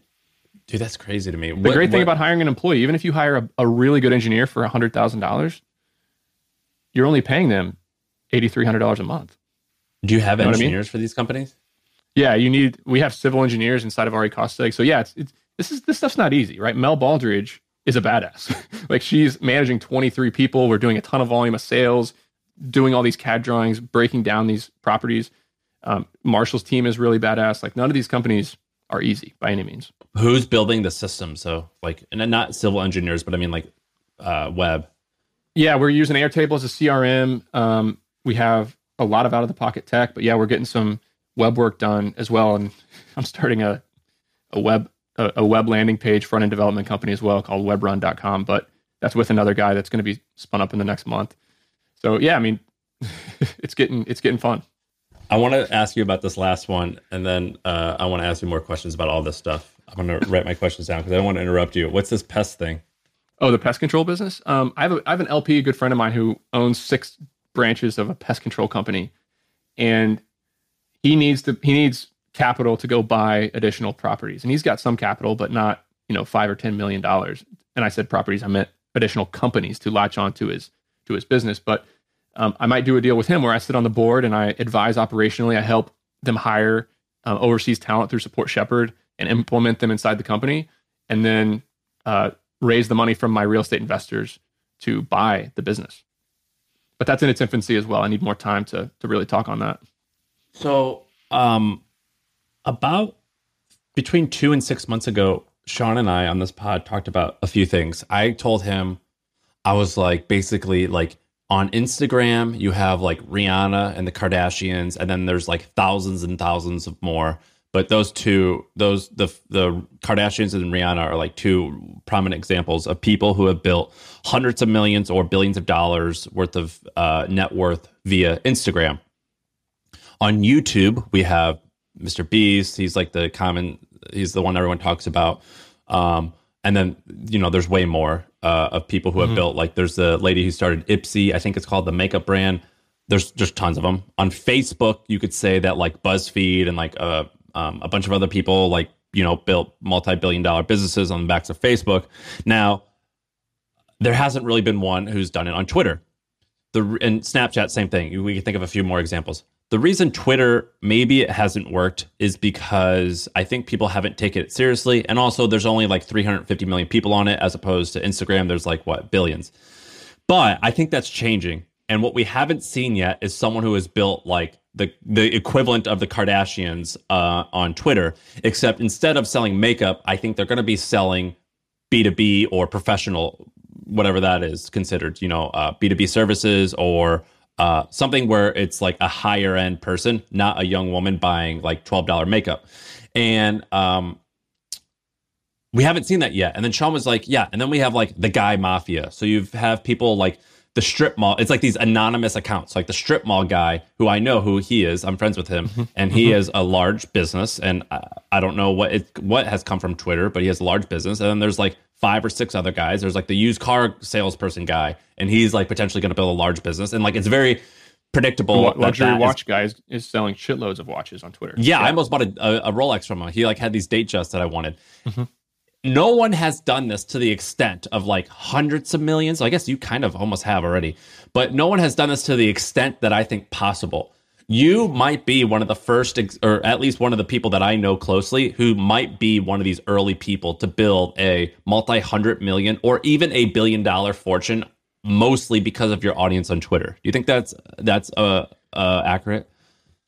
dude, that's crazy to me. The great thing about hiring an employee, even if you hire a, a really good engineer for hundred thousand dollars, you're only paying them eighty three hundred dollars a month. do you have know what I mean? engineers for these companies? Yeah, you need. We have civil engineers inside of RE Cost Seg, so yeah, it's, it's this is this stuff's not easy, right? Mel Baldridge is a badass. like she's managing twenty three people. We're doing a ton of volume of sales, doing all these CAD drawings, breaking down these properties. Um, Marshall's team is really badass. Like none of these companies are easy by any means. Who's building the system? So like, and not civil engineers, but I mean like uh, web. Yeah, we're using Airtable as a CRM. Um, we have a lot of out of the pocket tech, but yeah, we're getting some web work done as well. And I'm starting a a web a, a web landing page front end development company as well called webrun.com. But that's with another guy that's going to be spun up in the next month. So yeah, I mean, it's getting it's getting fun. I want to ask you about this last one, and then uh, I want to ask you more questions about all this stuff. I'm going to write my questions down because I don't want to interrupt you. What's this pest thing? Oh, the pest control business. Um, I have a, I have an LP, a good friend of mine, who owns six branches of a pest control company, and he needs to he needs capital to go buy additional properties, and he's got some capital, but not you know five or ten million dollars. And I said properties, I meant additional companies to latch on to his to his business. But um, I might do a deal with him where I sit on the board and I advise operationally. I help them hire um, overseas talent through Support Shepherd and implement them inside the company, and then uh, raise the money from my real estate investors to buy the business. But that's in its infancy as well. I need more time to to really talk on that. So, um, about between two and six months ago, Shaan and I on this pod talked about a few things. I told him, I was like, basically, like on Instagram, you have like Rihanna and the Kardashians, and then there's like thousands and thousands of more. But those two, those the the Kardashians and Rihanna are like two prominent examples of people who have built hundreds of millions or billions of dollars worth of uh, net worth via Instagram on YouTube, we have Mr. Beast. He's like the common. He's the one everyone talks about. Um, and then you know, there's way more uh, of people who have built. Like, there's the lady who started Ipsy. I think it's called the makeup brand. There's just tons of them on Facebook. You could say that like BuzzFeed and like uh, um, a bunch of other people like you know built multi-billion dollar businesses on the backs of Facebook. Now, there hasn't really been one who's done it on Twitter. The and Snapchat, same thing. We can think of a few more examples. The reason Twitter maybe it hasn't worked is because I think people haven't taken it seriously, and also there's only like 350 million people on it, as opposed to Instagram. There's like what billions. But I think that's changing, and what we haven't seen yet is someone who has built like the the equivalent of the Kardashians uh, on Twitter, except instead of selling makeup, I think they're going to be selling B2B or professional, whatever that is considered, you know, uh, B2B services or uh, something where it's like a higher end person, not a young woman buying like $12 makeup. And um, we haven't seen that yet. And then Shaan was like, yeah. And then we have like the guy mafia. So you have people like the strip mall. It's like these anonymous accounts, like the strip mall guy who I know who he is. I'm friends with him, and he is a large business. And I, I don't know what it what has come from Twitter, but he has a large business. And then there's like five or six other guys. There's like the used car salesperson guy, and he's like potentially going to build a large business. And like it's very predictable. That luxury that is- watch guys is selling shitloads of watches on Twitter. yeah, I almost bought a, a, Rolex from him. He like had these Datejust that I wanted. Mm-hmm. No one has done this to the extent of like hundreds of millions. I guess you kind of almost have already, but no one has done this to the extent that I think possible. You might be one of the first, or at least one of the people that I know closely who might be one of these early people to build a multi hundred million or even a billion dollar fortune, mostly because of your audience on Twitter. Do you think that's that's uh, uh, accurate?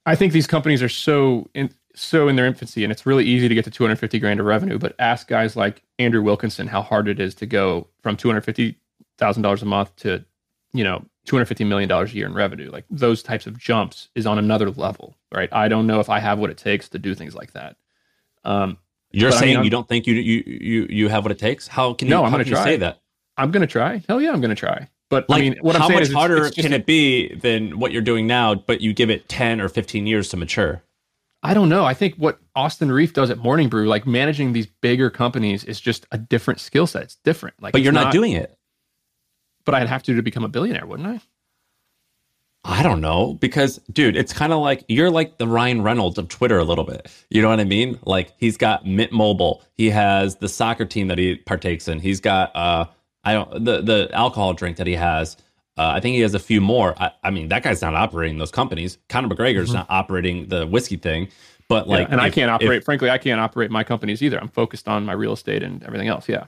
I think these companies are so in, so in their infancy, and it's really easy to get to 250 grand of revenue. But ask guys like Andrew Wilkinson how hard it is to go from 250 thousand dollars a month to you know 250 million dollars a year in revenue like those types of jumps is on another level right i don't know if i have what it takes to do things like that um, you're saying I mean, you don't think you you you you have what it takes how can you, no, I'm gonna try. say that i'm gonna try hell yeah i'm gonna try but like, I mean, what how I'm much harder it's, it's can it be than what you're doing now? But you give it ten or fifteen years to mature. I don't know. I think what Austin Rief does at Morning Brew, like managing these bigger companies, is just a different skill set. It's different. Like, but you're not, not, doing it but I'd have to to become a billionaire, wouldn't I? I don't know because dude, it's kind of like you're like the Ryan Reynolds of Twitter a little bit. You know what I mean? Like he's got Mint Mobile, he has the soccer team that he partakes in. He's got uh I don't the the alcohol drink that he has. Uh, I think he has a few more. I, I, mean, that guy's not operating those companies. Conor McGregor's mm-hmm. not operating the whiskey thing. But like, yeah, and if, I can't operate. If, frankly, I can't operate my companies either. I'm focused on my real estate and everything else. Yeah.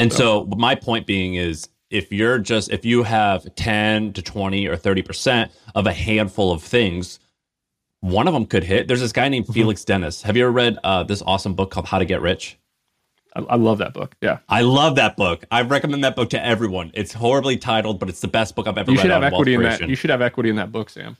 And so, so my point being is, if you're just if you have 10 to 20 or 30% of a handful of things one of them could hit. There's this guy named mm-hmm. felix dennis. Have you ever read uh, this awesome book called how to get rich? I, I love that book. Yeah. I love that book. I recommend that book to everyone. It's horribly titled but it's the best book i've ever you read should have equity in that. You should have equity in that book sam.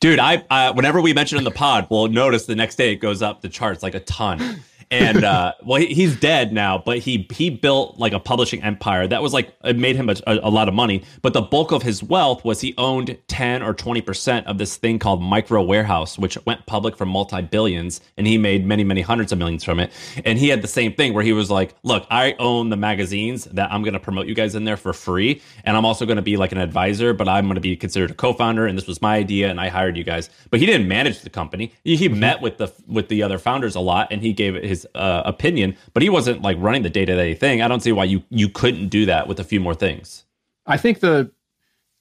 Dude, I uh, whenever we mention in the pod, we'll notice the next day it goes up the charts like a ton and uh, well, he's dead now, but he he built like a publishing empire that was like it made him a, a, lot of money. But the bulk of his wealth was he owned ten or twenty percent of this thing called Micro Warehouse, which went public for multi billions, and he made many many hundreds of millions from it. And he had the same thing where he was like, "Look, I own the magazines that I'm going to promote you guys in there for free, and I'm also going to be like an advisor, but I'm going to be considered a co-founder, and this was my idea, and I hired you guys." But he didn't manage the company. He, he mm-hmm. met with the with the other founders a lot, and he gave his his uh, opinion, but he wasn't like running the day to day thing. I don't see why you you couldn't do that with a few more things. I think the,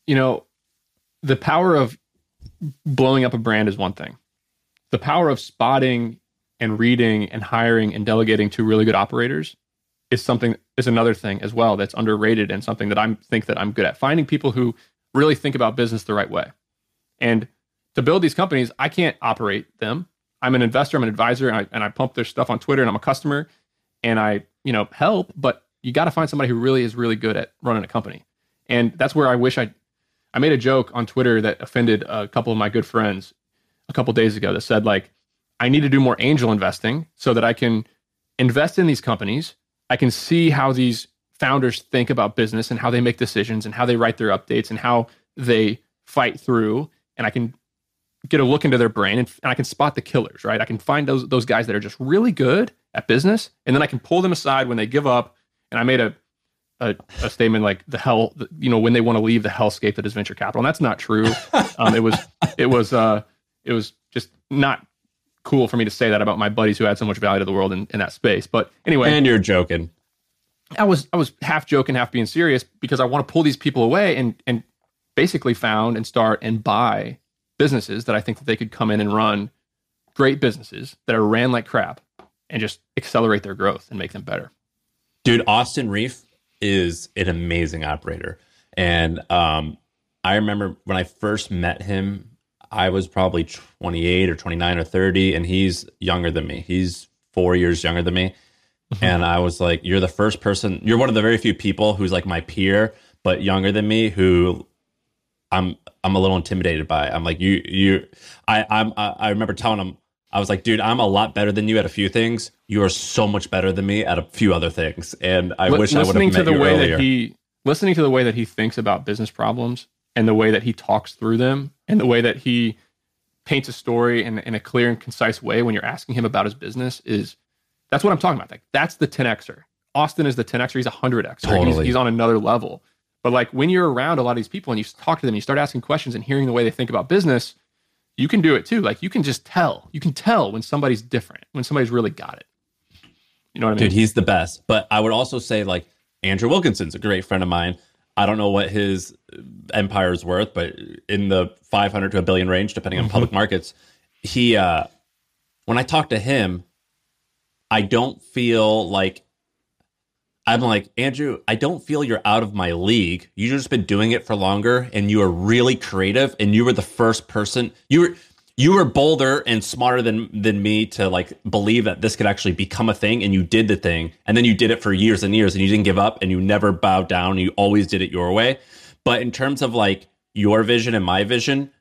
you know, the power of blowing up a brand is one thing. The power of spotting and reading and hiring and delegating to really good operators is something is another thing as well that's underrated and something that I think that I'm good at. Finding people who really think about business the right way. And to build these companies, I can't operate them. I'm an investor, I'm an advisor, and I, and I pump their stuff on Twitter, and I'm a customer, and I you know help. But you got to find somebody who really is really good at running a company, and that's where I wish I. I made a joke on Twitter that offended a couple of my good friends a couple days ago that said like, I need to do more angel investing so that I can invest in these companies. I can see how these founders think about business and how they make decisions and how they write their updates and how they fight through and I can get a look into their brain and, and, I can spot the killers, right? I can find those those guys that are just really good at business, and then I can pull them aside when they give up. And I made a a, a statement like the hell, you know, when they want to leave the hellscape that is venture capital, and that's not true. Um, it was it was uh, it was just not cool for me to say that about my buddies who had so much value to the world in, in that space. But anyway, and you're joking. I was I was half joking, half being serious because I want to pull these people away and and basically found and start and buy businesses that I think that they could come in and run great businesses that are ran like crap and just accelerate their growth and make them better. Dude, Austin Rief is an amazing operator. And um, I remember when I first met him, I was probably 28 or 29 or 30, and he's younger than me. He's four years younger than me. Mm-hmm. And I was like, You're the first person, you're one of the very few people who's like my peer, but younger than me, who I'm I'm a little intimidated by. It. I'm like you you I I'm I remember telling him I was like, dude, I'm a lot better than you at a few things. You are so much better than me at a few other things, and I L- wish I would have met to the you way earlier. That he, listening to the way that he thinks about business problems and the way that he talks through them and the way that he paints a story in, in a clear and concise way when you're asking him about his business is that's what I'm talking about. Like that's the 10xer. Austin is the 10xer. He's a 100xer. Totally. He's, he's on another level. But like when you're around a lot of these people and you talk to them, you start asking questions and hearing the way they think about business, you can do it too. Like you can just tell. You can tell when somebody's different, when somebody's really got it. You know what I mean? Dude, he's the best. But I would also say like Andrew Wilkinson's a great friend of mine. I don't know what his empire is worth, but in the 500 to a billion range, depending on mm-hmm. public markets, he, uh, when I talk to him, I don't feel like I'm like, Andrew, I don't feel you're out of my league. You've just been doing it for longer and you are really creative and you were the first person. You were you were bolder and smarter than than me to like believe that this could actually become a thing and you did the thing and then you did it for years and years and you didn't give up and you never bowed down. You always did it your way. But in terms of like your vision and my vision,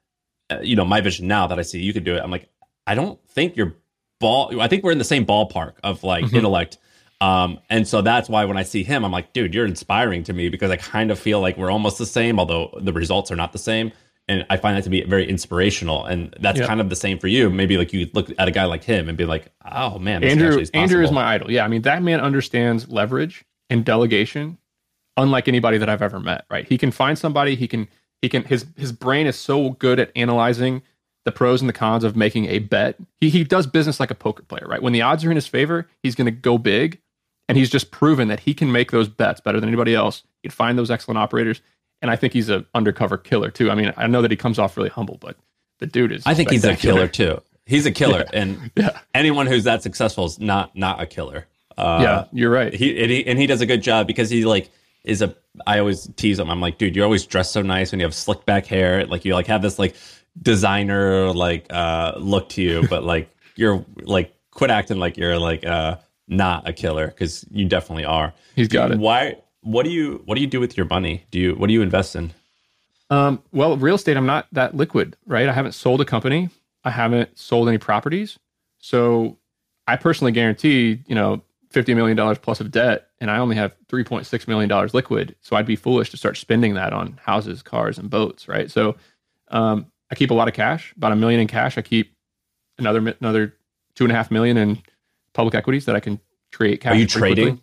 uh, you know, my vision now that I see you could do it, I'm like, I don't think you're ball. I think we're in the same ballpark of like mm-hmm. intellect. Um, and so that's why when I see him, I'm like, dude, you're inspiring to me because I kind of feel like we're almost the same, although the results are not the same. And I find that to be very inspirational. And that's kind of the same for you. Maybe like you look at a guy like him and be like, oh man, Andrew, Andrew is my idol. Yeah. I mean, that man understands leverage and delegation unlike anybody that I've ever met, right? He can find somebody, he can, he can, his, his brain is so good at analyzing the pros and the cons of making a bet. He, he does business like a poker player, right? When the odds are in his favor, he's going to go big. And he's just proven that he can make those bets better than anybody else. He can find those excellent operators. And I think he's an undercover killer too. I mean, I know that he comes off really humble, but the dude is. I think he's a killer too. He's a killer, yeah. and yeah. anyone who's that successful is not not a killer. Uh, yeah, you're right. He and, he and he does a good job because he like is a. I always tease him. I'm like, dude, you're always dressed so nice when you have slick back hair. Like you like have this like designer like uh look to you, but like you're like quit acting like you're like uh not a killer because you definitely are. He's got it. Why? What do you What do you do with your money? Do you What do you invest in? Um, well, real estate. I'm not that liquid, right? I haven't sold a company. I haven't sold any properties. So I personally guarantee, you know, fifty million dollars plus of debt, and I only have three point six million dollars liquid. So I'd be foolish to start spending that on houses, cars, and boats, right? So um, I keep a lot of cash, about a million in cash. I keep another another two and a half million in public equities that I can create cash. Are you trading? Quickly.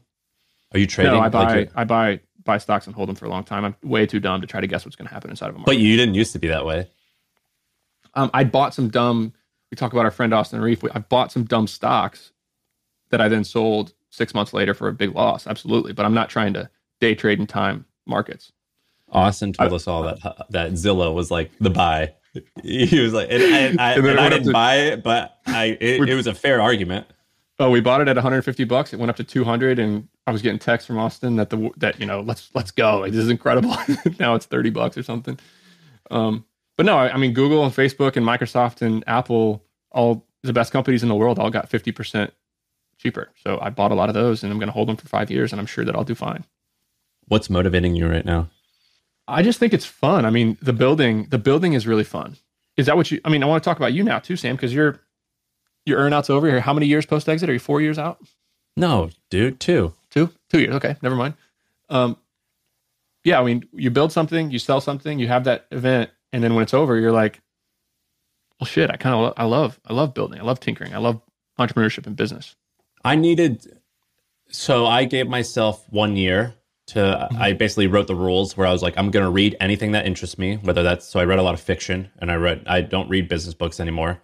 Are you trading? No, I buy like I buy buy stocks and hold them for a long time. I'm way too dumb to try to guess what's going to happen inside of a market. But you didn't used to be that way. Um, I bought some dumb. We talk about our friend Austin Rief. I bought some dumb stocks that I then sold six months later for a big loss. Absolutely, but I'm not trying to day trade in time markets. Austin told I, us all that that Zillow was like the buy. he was like, and, and I, and I didn't to, buy it, but I it, it, was a fair argument. Oh, we bought it at 150 bucks. It went up to 200, and I was getting texts from Austin that the that you know let's let's go. Like, this is incredible. now it's 30 bucks or something. Um, but no, I, I mean Google and Facebook and Microsoft and Apple, all the best companies in the world, all got 50 percent cheaper. So I bought a lot of those, and I'm going to hold them for five years, and I'm sure that I'll do fine. What's motivating you right now? I just think it's fun. I mean, the building, the building is really fun. Is that what you? I mean, I want to talk about you now too, Sam, because you're your earnouts over here. How many years post exit? Are you four years out? No, dude, two, two, two years. Okay, never mind. Um, yeah, I mean, you build something, you sell something, you have that event, and then when it's over, you're like, well, shit. I kind of, I love, I love building. I love tinkering. I love entrepreneurship and business. I needed, so I gave myself one year to mm-hmm. I basically wrote the rules where I was like I'm going to read anything that interests me whether that's so I read a lot of fiction and I read I don't read business books anymore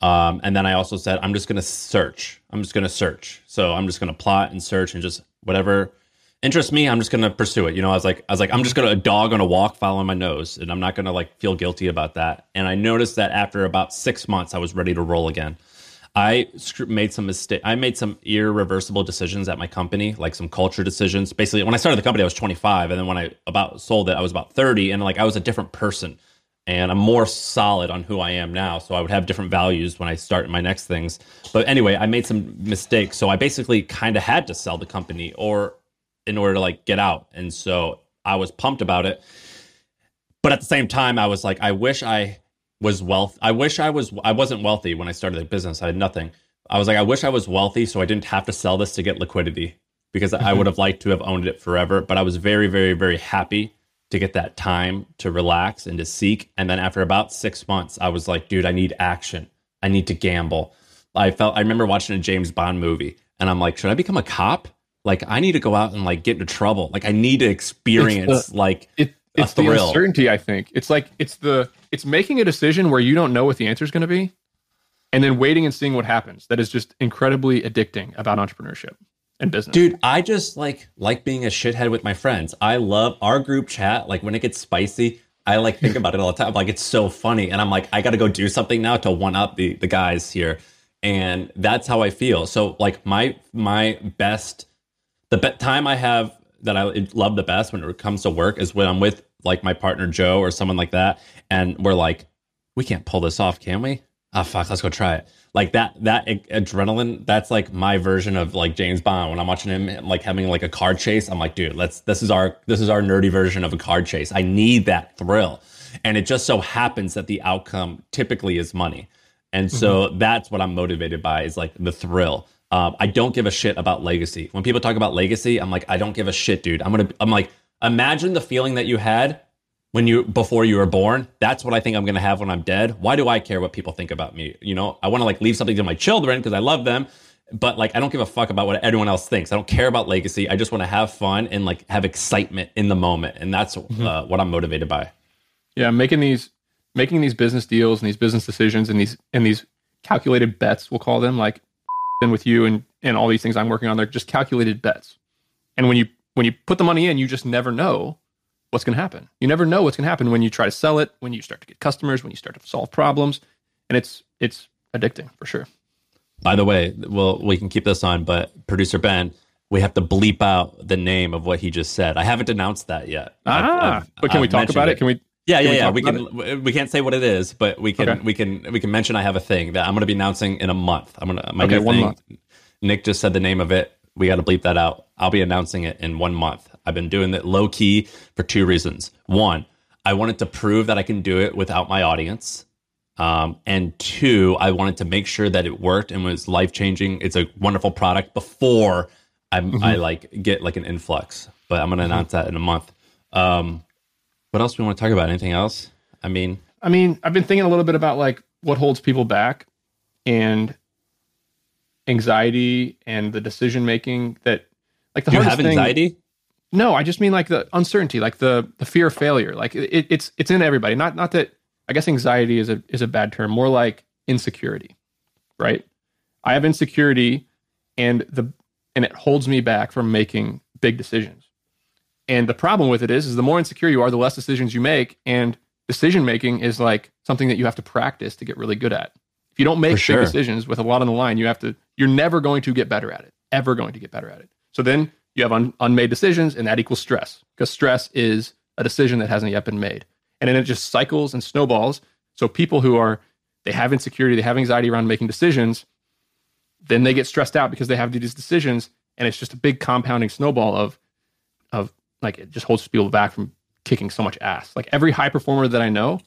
um, and then I also said I'm just going to search. I'm just going to search. So I'm just going to plot and search and just whatever interests me I'm just going to pursue it. You know I was like I was like I'm just going to a dog on a walk following my nose and I'm not going to like feel guilty about that. And I noticed that after about 6 months I was ready to roll again. I made some mistake. I made some irreversible decisions at my company, like some culture decisions. Basically, when I started the company, I was 25, and then when I about sold it, I was about 30, and like I was a different person, and I'm more solid on who I am now. So I would have different values when I start my next things. But anyway, I made some mistakes, so I basically kind of had to sell the company, or in order to like get out, and so I was pumped about it. But at the same time, I was like, I wish I was wealth. I wish I was. I wasn't wealthy when I started the business. I had nothing. I was like, I wish I was wealthy so I didn't have to sell this to get liquidity because mm-hmm. I would have liked to have owned it forever. But I was very, very, very happy to get that time to relax and to seek. And then after about six months, I was like, dude, I need action. I need to gamble. I felt. I remember watching a James Bond movie, and I'm like, should I become a cop? Like, I need to go out and like get into trouble. Like, I need to experience the, like it, it's the uncertainty. I think it's like it's the it's making a decision where you don't know what the answer is going to be, and then waiting and seeing what happens. That is just incredibly addicting about entrepreneurship. And business. Dude, I just like like being a shithead with my friends. I love our group chat. Like when it gets spicy, I like think about it all the time. Like it's so funny, and I'm like, I got to go do something now to one up the the guys here, and that's how I feel. So like my my best, the be- time I have that I love the best when it comes to work is when I'm with like my partner Joe or someone like that, and we're like, we can't pull this off, can we? Ah, oh, fuck, let's go try it. Like that that adrenaline that's like my version of like james bond. When i'm watching him like having like a car chase i'm like dude let's this is our this is our nerdy version of a car chase. I need that thrill. And it just so happens that the outcome typically is money. And so mm-hmm. that's what i'm motivated by is like the thrill. Um, i don't give a shit about legacy. When people talk about legacy i'm like i don't give a shit dude. I'm gonna i'm like imagine the feeling that you had when you before you were born that's what i think i'm going to have when i'm dead. Why do i care what people think about me? You know i want to like leave something to my children because i love them but like i don't give a fuck about what everyone else thinks. I don't care about legacy. I just want to have fun and like have excitement in the moment and that's mm-hmm. uh, what i'm motivated by. Yeah making these making these business deals and these business decisions and these and these calculated bets we'll call them like and with you and and all these things i'm working on they're just calculated bets. And when you when you put the money in you just never know what's going to happen. You never know what's going to happen when you try to sell it, when you start to get customers, when you start to solve problems, and it's it's addicting for sure. By the way, well, we can keep this on, but producer Ben, we have to bleep out the name of what he just said. I haven't announced that yet. Ah, I've, I've, but can I've we talk about it? it? Can we? Yeah, yeah, yeah. We, we can. We can't say what it is, but we can. Okay. We can. We can mention I have a thing that I'm going to be announcing in a month. I'm gonna my okay, new one thing. Month. Nick just said the name of it. We got to bleep that out. I'll be announcing it in one month. I've been doing it low key for two reasons. One, I wanted to prove that I can do it without my audience. Um, and two, I wanted to make sure that it worked and was life changing. It's a wonderful product before I, mm-hmm. I like get like an influx. But I'm going to mm-hmm. announce that in a month. Um, what else do we want to talk about? Anything else? I mean, I mean, I've been thinking a little bit about like what holds people back and anxiety and the decision making that like the you have anxiety. Thing, no, I just mean like the uncertainty, like the the fear of failure. Like it, it's it's in everybody. Not not that I guess anxiety is a is a bad term. More like insecurity, right? I have insecurity, and the and it holds me back from making big decisions. And the problem with it is, is the more insecure you are, the less decisions you make. And decision making is like something that you have to practice to get really good at. If you don't make sure. big decisions with a lot on the line, you have to. You're never going to get better at it. Ever going to get better at it. So then you have un- unmade decisions, and that equals stress because stress is a decision that hasn't yet been made. And then it just cycles and snowballs. So people who are, they have insecurity, they have anxiety around making decisions, then they get stressed out because they have these decisions. And it's just a big compounding snowball of, of like, it just holds people back from kicking so much ass. Like every high performer that I know,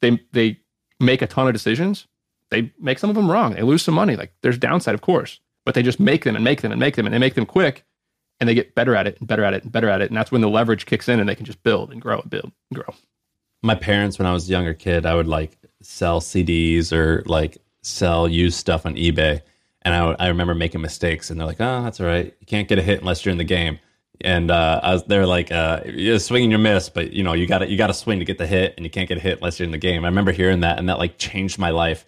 they, they make a ton of decisions. They make some of them wrong. They lose some money. Like there's downside, of course, but they just make them and make them and make them and they make them quick and they get better at it and better at it and better at it. And that's when the leverage kicks in and they can just build and grow and build and grow. My parents, when I was a younger kid, I would like sell CDs or like sell used stuff on eBay. And I, I remember making mistakes and they're like, oh, that's all right. You can't get a hit unless you're in the game. And uh, I was, they're like, uh, you're swinging your miss, but you know, you got to, you got to swing to get the hit and you can't get a hit unless you're in the game. I remember hearing that and that like changed my life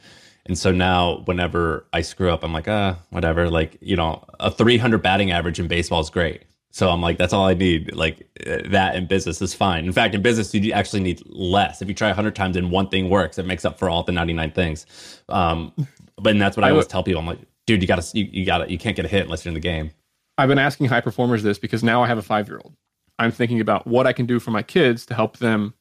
and so now, whenever I screw up, I'm like, ah, whatever. Like, you know, a 300 batting average in baseball is great. So I'm like, that's all I need. Like that in business is fine. In fact, in business, you actually need less. If you try 100 times and one thing works, it makes up for all the 99 things. Um, but that's what I, I always tell people. I'm like, dude, you gotta, you, you gotta, you can't get a hit unless you're in the game. I've been asking high performers this because now I have a five year old. I'm thinking about what I can do for my kids to help them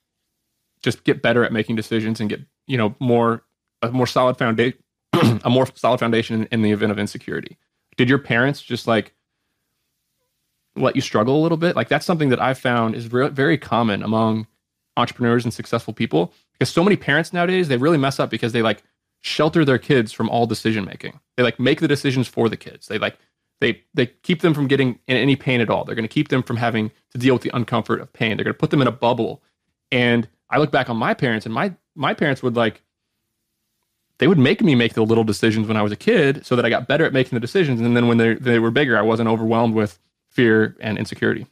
just get better at making decisions and get, you know, more a more solid foundation, a more solid foundation in the event of insecurity. Did your parents just like let you struggle a little bit? Like that's something that I've found is re- very common among entrepreneurs and successful people because so many parents nowadays they really mess up because they like shelter their kids from all decision making. They like make the decisions for the kids. They like they they keep them from getting in any pain at all. They're going to keep them from having to deal with the uncomfort of pain. They're going to put them in a bubble. And I look back on my parents and my my parents would like they would make me make the little decisions when I was a kid so that I got better at making the decisions. And then when they, they were bigger, I wasn't overwhelmed with fear and insecurity.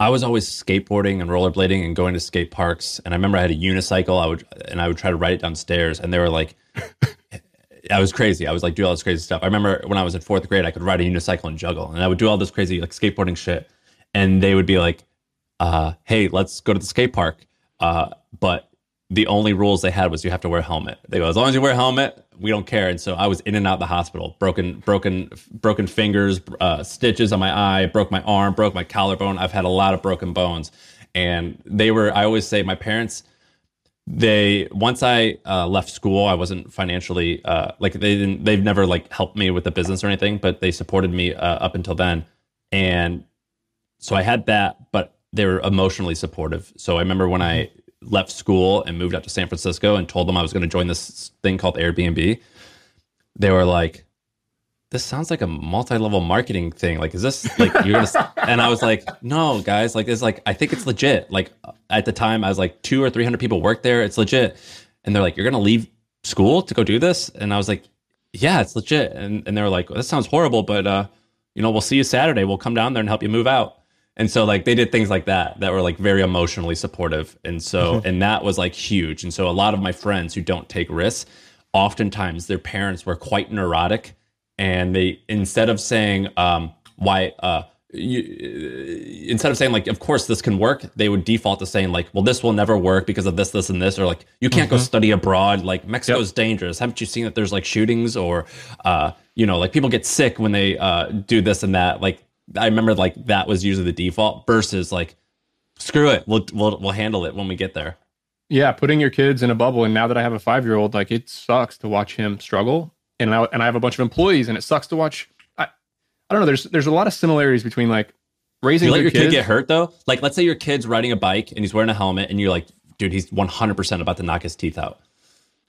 I was always skateboarding and rollerblading and going to skate parks. And I remember I had a unicycle. I would and I would try to ride it downstairs, and they were like, I was crazy. I was like do all this crazy stuff. I remember when I was in fourth grade, I could ride a unicycle and juggle, and I would do all this crazy like skateboarding shit. And they would be like, uh, "Hey, let's go to the skate park." Uh, but the only rules they had was you have to wear a helmet. They go, as long as you wear a helmet, we don't care. And so I was in and out of the hospital, broken, broken, broken fingers, uh, stitches on my eye, broke my arm, broke my collarbone. I've had a lot of broken bones, and they were. I always say my parents they once I uh, left school, I wasn't financially uh, like they didn't. They've never like helped me with the business or anything, but they supported me uh, up until then, and so I had that. But they were emotionally supportive. So I remember when I left school and moved out to San Francisco and told them I was going to join this thing called Airbnb. They were like, this sounds like a multi-level marketing thing. Like, is this like you're gonna? and I was like, no, guys. Like, it's like I think it's legit. Like at the time, I was like two or three hundred people work there. It's legit. And they're like, you're gonna leave school to go do this? And I was like, yeah, it's legit. And and they were like, well, this sounds horrible, but uh, you know, we'll see you Saturday. We'll come down there and help you move out. And so like they did things like that that were like very emotionally supportive. And so and that was like huge. And so a lot of my friends who don't take risks, oftentimes their parents were quite neurotic. And they instead of saying um, why uh, you, instead of saying like of course this can work they would default to saying like well this will never work because of this this and this or like you can't go study abroad. Like mexico's dangerous. Haven't you seen that there's like shootings or uh, you know like people get sick when they uh, do this and that? Like i remember like that was usually the default versus like screw it we'll we'll, we'll handle it when we get there Yeah, putting your kids in a bubble, and now that I have a five year old, like it sucks to watch him struggle, and I and I have a bunch of employees, and it sucks to watch. I, I don't know. There's there's a lot of similarities between like raising you let your kid get hurt though like let's say your kid's riding a bike and he's wearing a helmet and you're like dude he's 100% about to knock his teeth out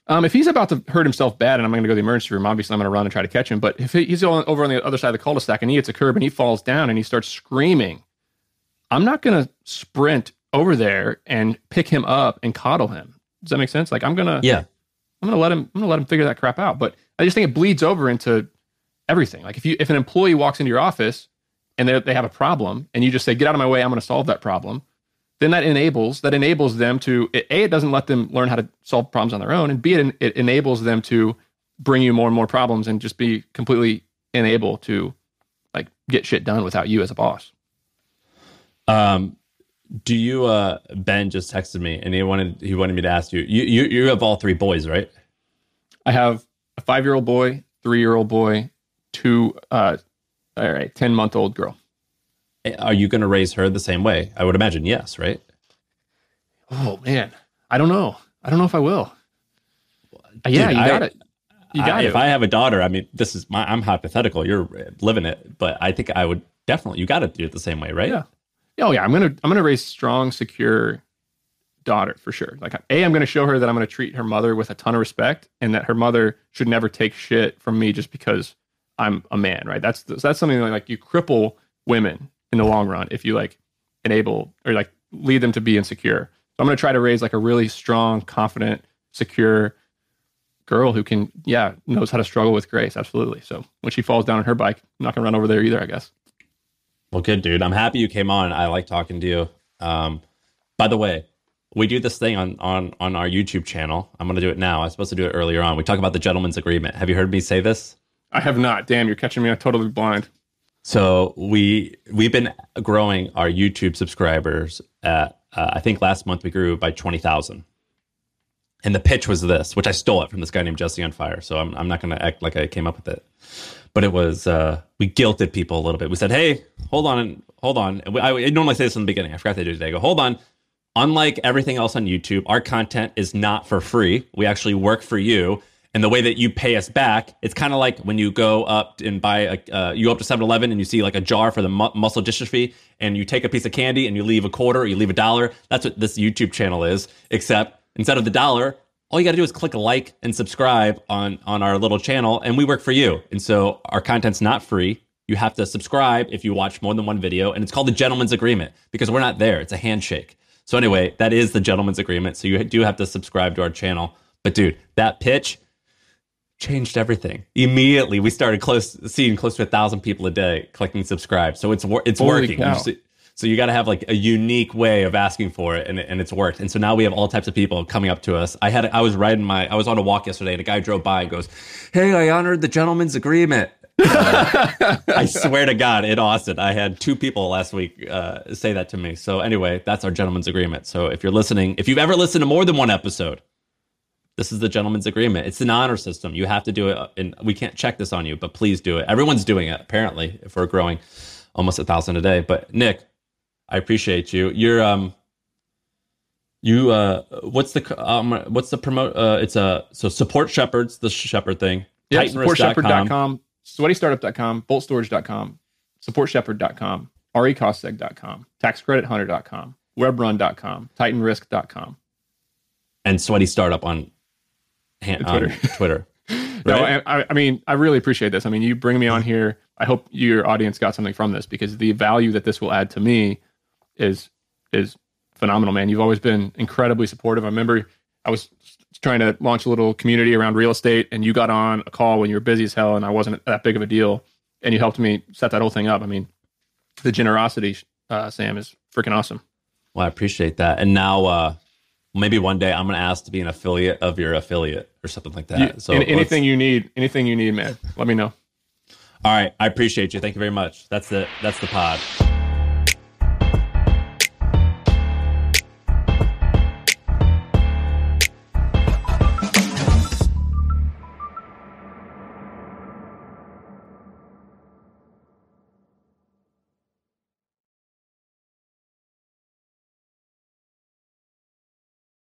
Um, if he's about to hurt himself bad, and I'm going to go to the emergency room, obviously I'm going to run and try to catch him. But if he's over on the other side of the cul-de-sac and he hits a curb and he falls down and he starts screaming, I'm not going to sprint over there and pick him up and coddle him. Does that make sense? Like I'm gonna, yeah I'm gonna let him, I'm gonna let him figure that crap out. But I just think it bleeds over into everything. Like if you, if an employee walks into your office and they they have a problem, and you just say, "Get out of my way, I'm going to solve that problem," then that enables that enables them to a it doesn't let them learn how to solve problems on their own, and b it, it enables them to bring you more and more problems and just be completely unable to like get shit done without you as a boss. Um, do you uh Ben just texted me and he wanted he wanted me to ask you. You you you have all three boys, right? I have a five year old boy, three year old boy, two uh, all right, ten month old girl. Are you going to raise her the same way? I would imagine yes, right? Oh man, I don't know. I don't know if I will. Uh, yeah, Dude, you I- got it. You got I- it. If I have a daughter, I mean, this is my I'm hypothetical. You're living it, but I think I would definitely you got to do it the same way, right? Yeah. Oh yeah, I'm gonna I'm gonna raise strong, secure daughter for sure. Like a, I'm gonna show her that I'm gonna treat her mother with a ton of respect, and that her mother should never take shit from me just because I'm a man. Right? That's that's something that, like you cripple women in the long run if you like enable or like lead them to be insecure. So I'm gonna try to raise like a really strong, confident, secure girl who can yeah knows how to struggle with grace. Absolutely. So when she falls down on her bike, I'm not gonna run over there either. I guess. Well, good, dude. I'm happy you came on. I like talking to you. Um, by the way, we do this thing on on on our YouTube channel. I'm going to do it now. I was supposed to do it earlier on. We talk about the gentleman's agreement. Have you heard me say this? I have not. Damn, you're catching me I'm totally blind. So we we've been growing our YouTube subscribers at uh, I think last month we grew by twenty thousand. And the pitch was this, which I stole it from this guy named Jesse on Fire. So I'm I'm not going to act like I came up with it, but it was uh, we guilted people a little bit. We said, "Hey, hold on, hold on." I, I normally say this in the beginning. I forgot to do it today. I go, hold on. Unlike everything else on YouTube, our content is not for free. We actually work for you. And the way that you pay us back, it's kind of like when you go up and buy a, uh, you go up to 7 Eleven and you see like a jar for the mu- muscle dystrophy and you take a piece of candy and you leave a quarter or you leave a dollar. That's what this YouTube channel is, except instead of the dollar, all you got to do is click like and subscribe on, on our little channel and we work for you. And so our content's not free. You have to subscribe if you watch more than one video. And it's called the gentleman's agreement because we're not there. It's a handshake. So anyway, that is the gentleman's agreement. So you do have to subscribe to our channel. But dude, that pitch changed everything. Immediately, we started close seeing close to a thousand people a day clicking subscribe. So it's it's Holy working. cow. So you got to have like a unique way of asking for it, and, and it's worked. And so now we have all types of people coming up to us. I had I was riding my I was on a walk yesterday, and a guy drove by and goes, "Hey, I honored the gentleman's agreement." Uh, I swear to God, in Austin, I had two people last week uh, say that to me. So anyway, that's our gentleman's agreement. So if you're listening, if you've ever listened to more than one episode, this is the gentleman's agreement. It's an honor system. You have to do it, and we can't check this on you, but please do it. Everyone's doing it apparently. If we're growing almost a thousand a day, but Nick, I appreciate you. You're um you uh what's the um what's the promote uh it's a so support shepherds the shepherd thing yeah supportshepherd.com sweatystartup.com boltstorage.com supportshepherd.com recostseg.com taxcredithunter.com webrun.com titanrisk.com and sweaty startup on, on Twitter. Twitter. Right? No, I, I mean, I really appreciate this. I mean, you bring me on here. I hope your audience got something from this because the value that this will add to me is is phenomenal, man. You've always been incredibly supportive. I remember I was trying to launch a little community around real estate, and you got on a call when you were busy as hell, and I wasn't that big of a deal, and you helped me set that whole thing up. I mean, the generosity, uh, Sam, is freaking awesome. Well, I appreciate that. And now, uh, maybe one day I'm going to ask to be an affiliate of your affiliate or something like that. You, so anything you need, anything you need, man, let me know. All right, I appreciate you. Thank you very much. That's the that's the pod.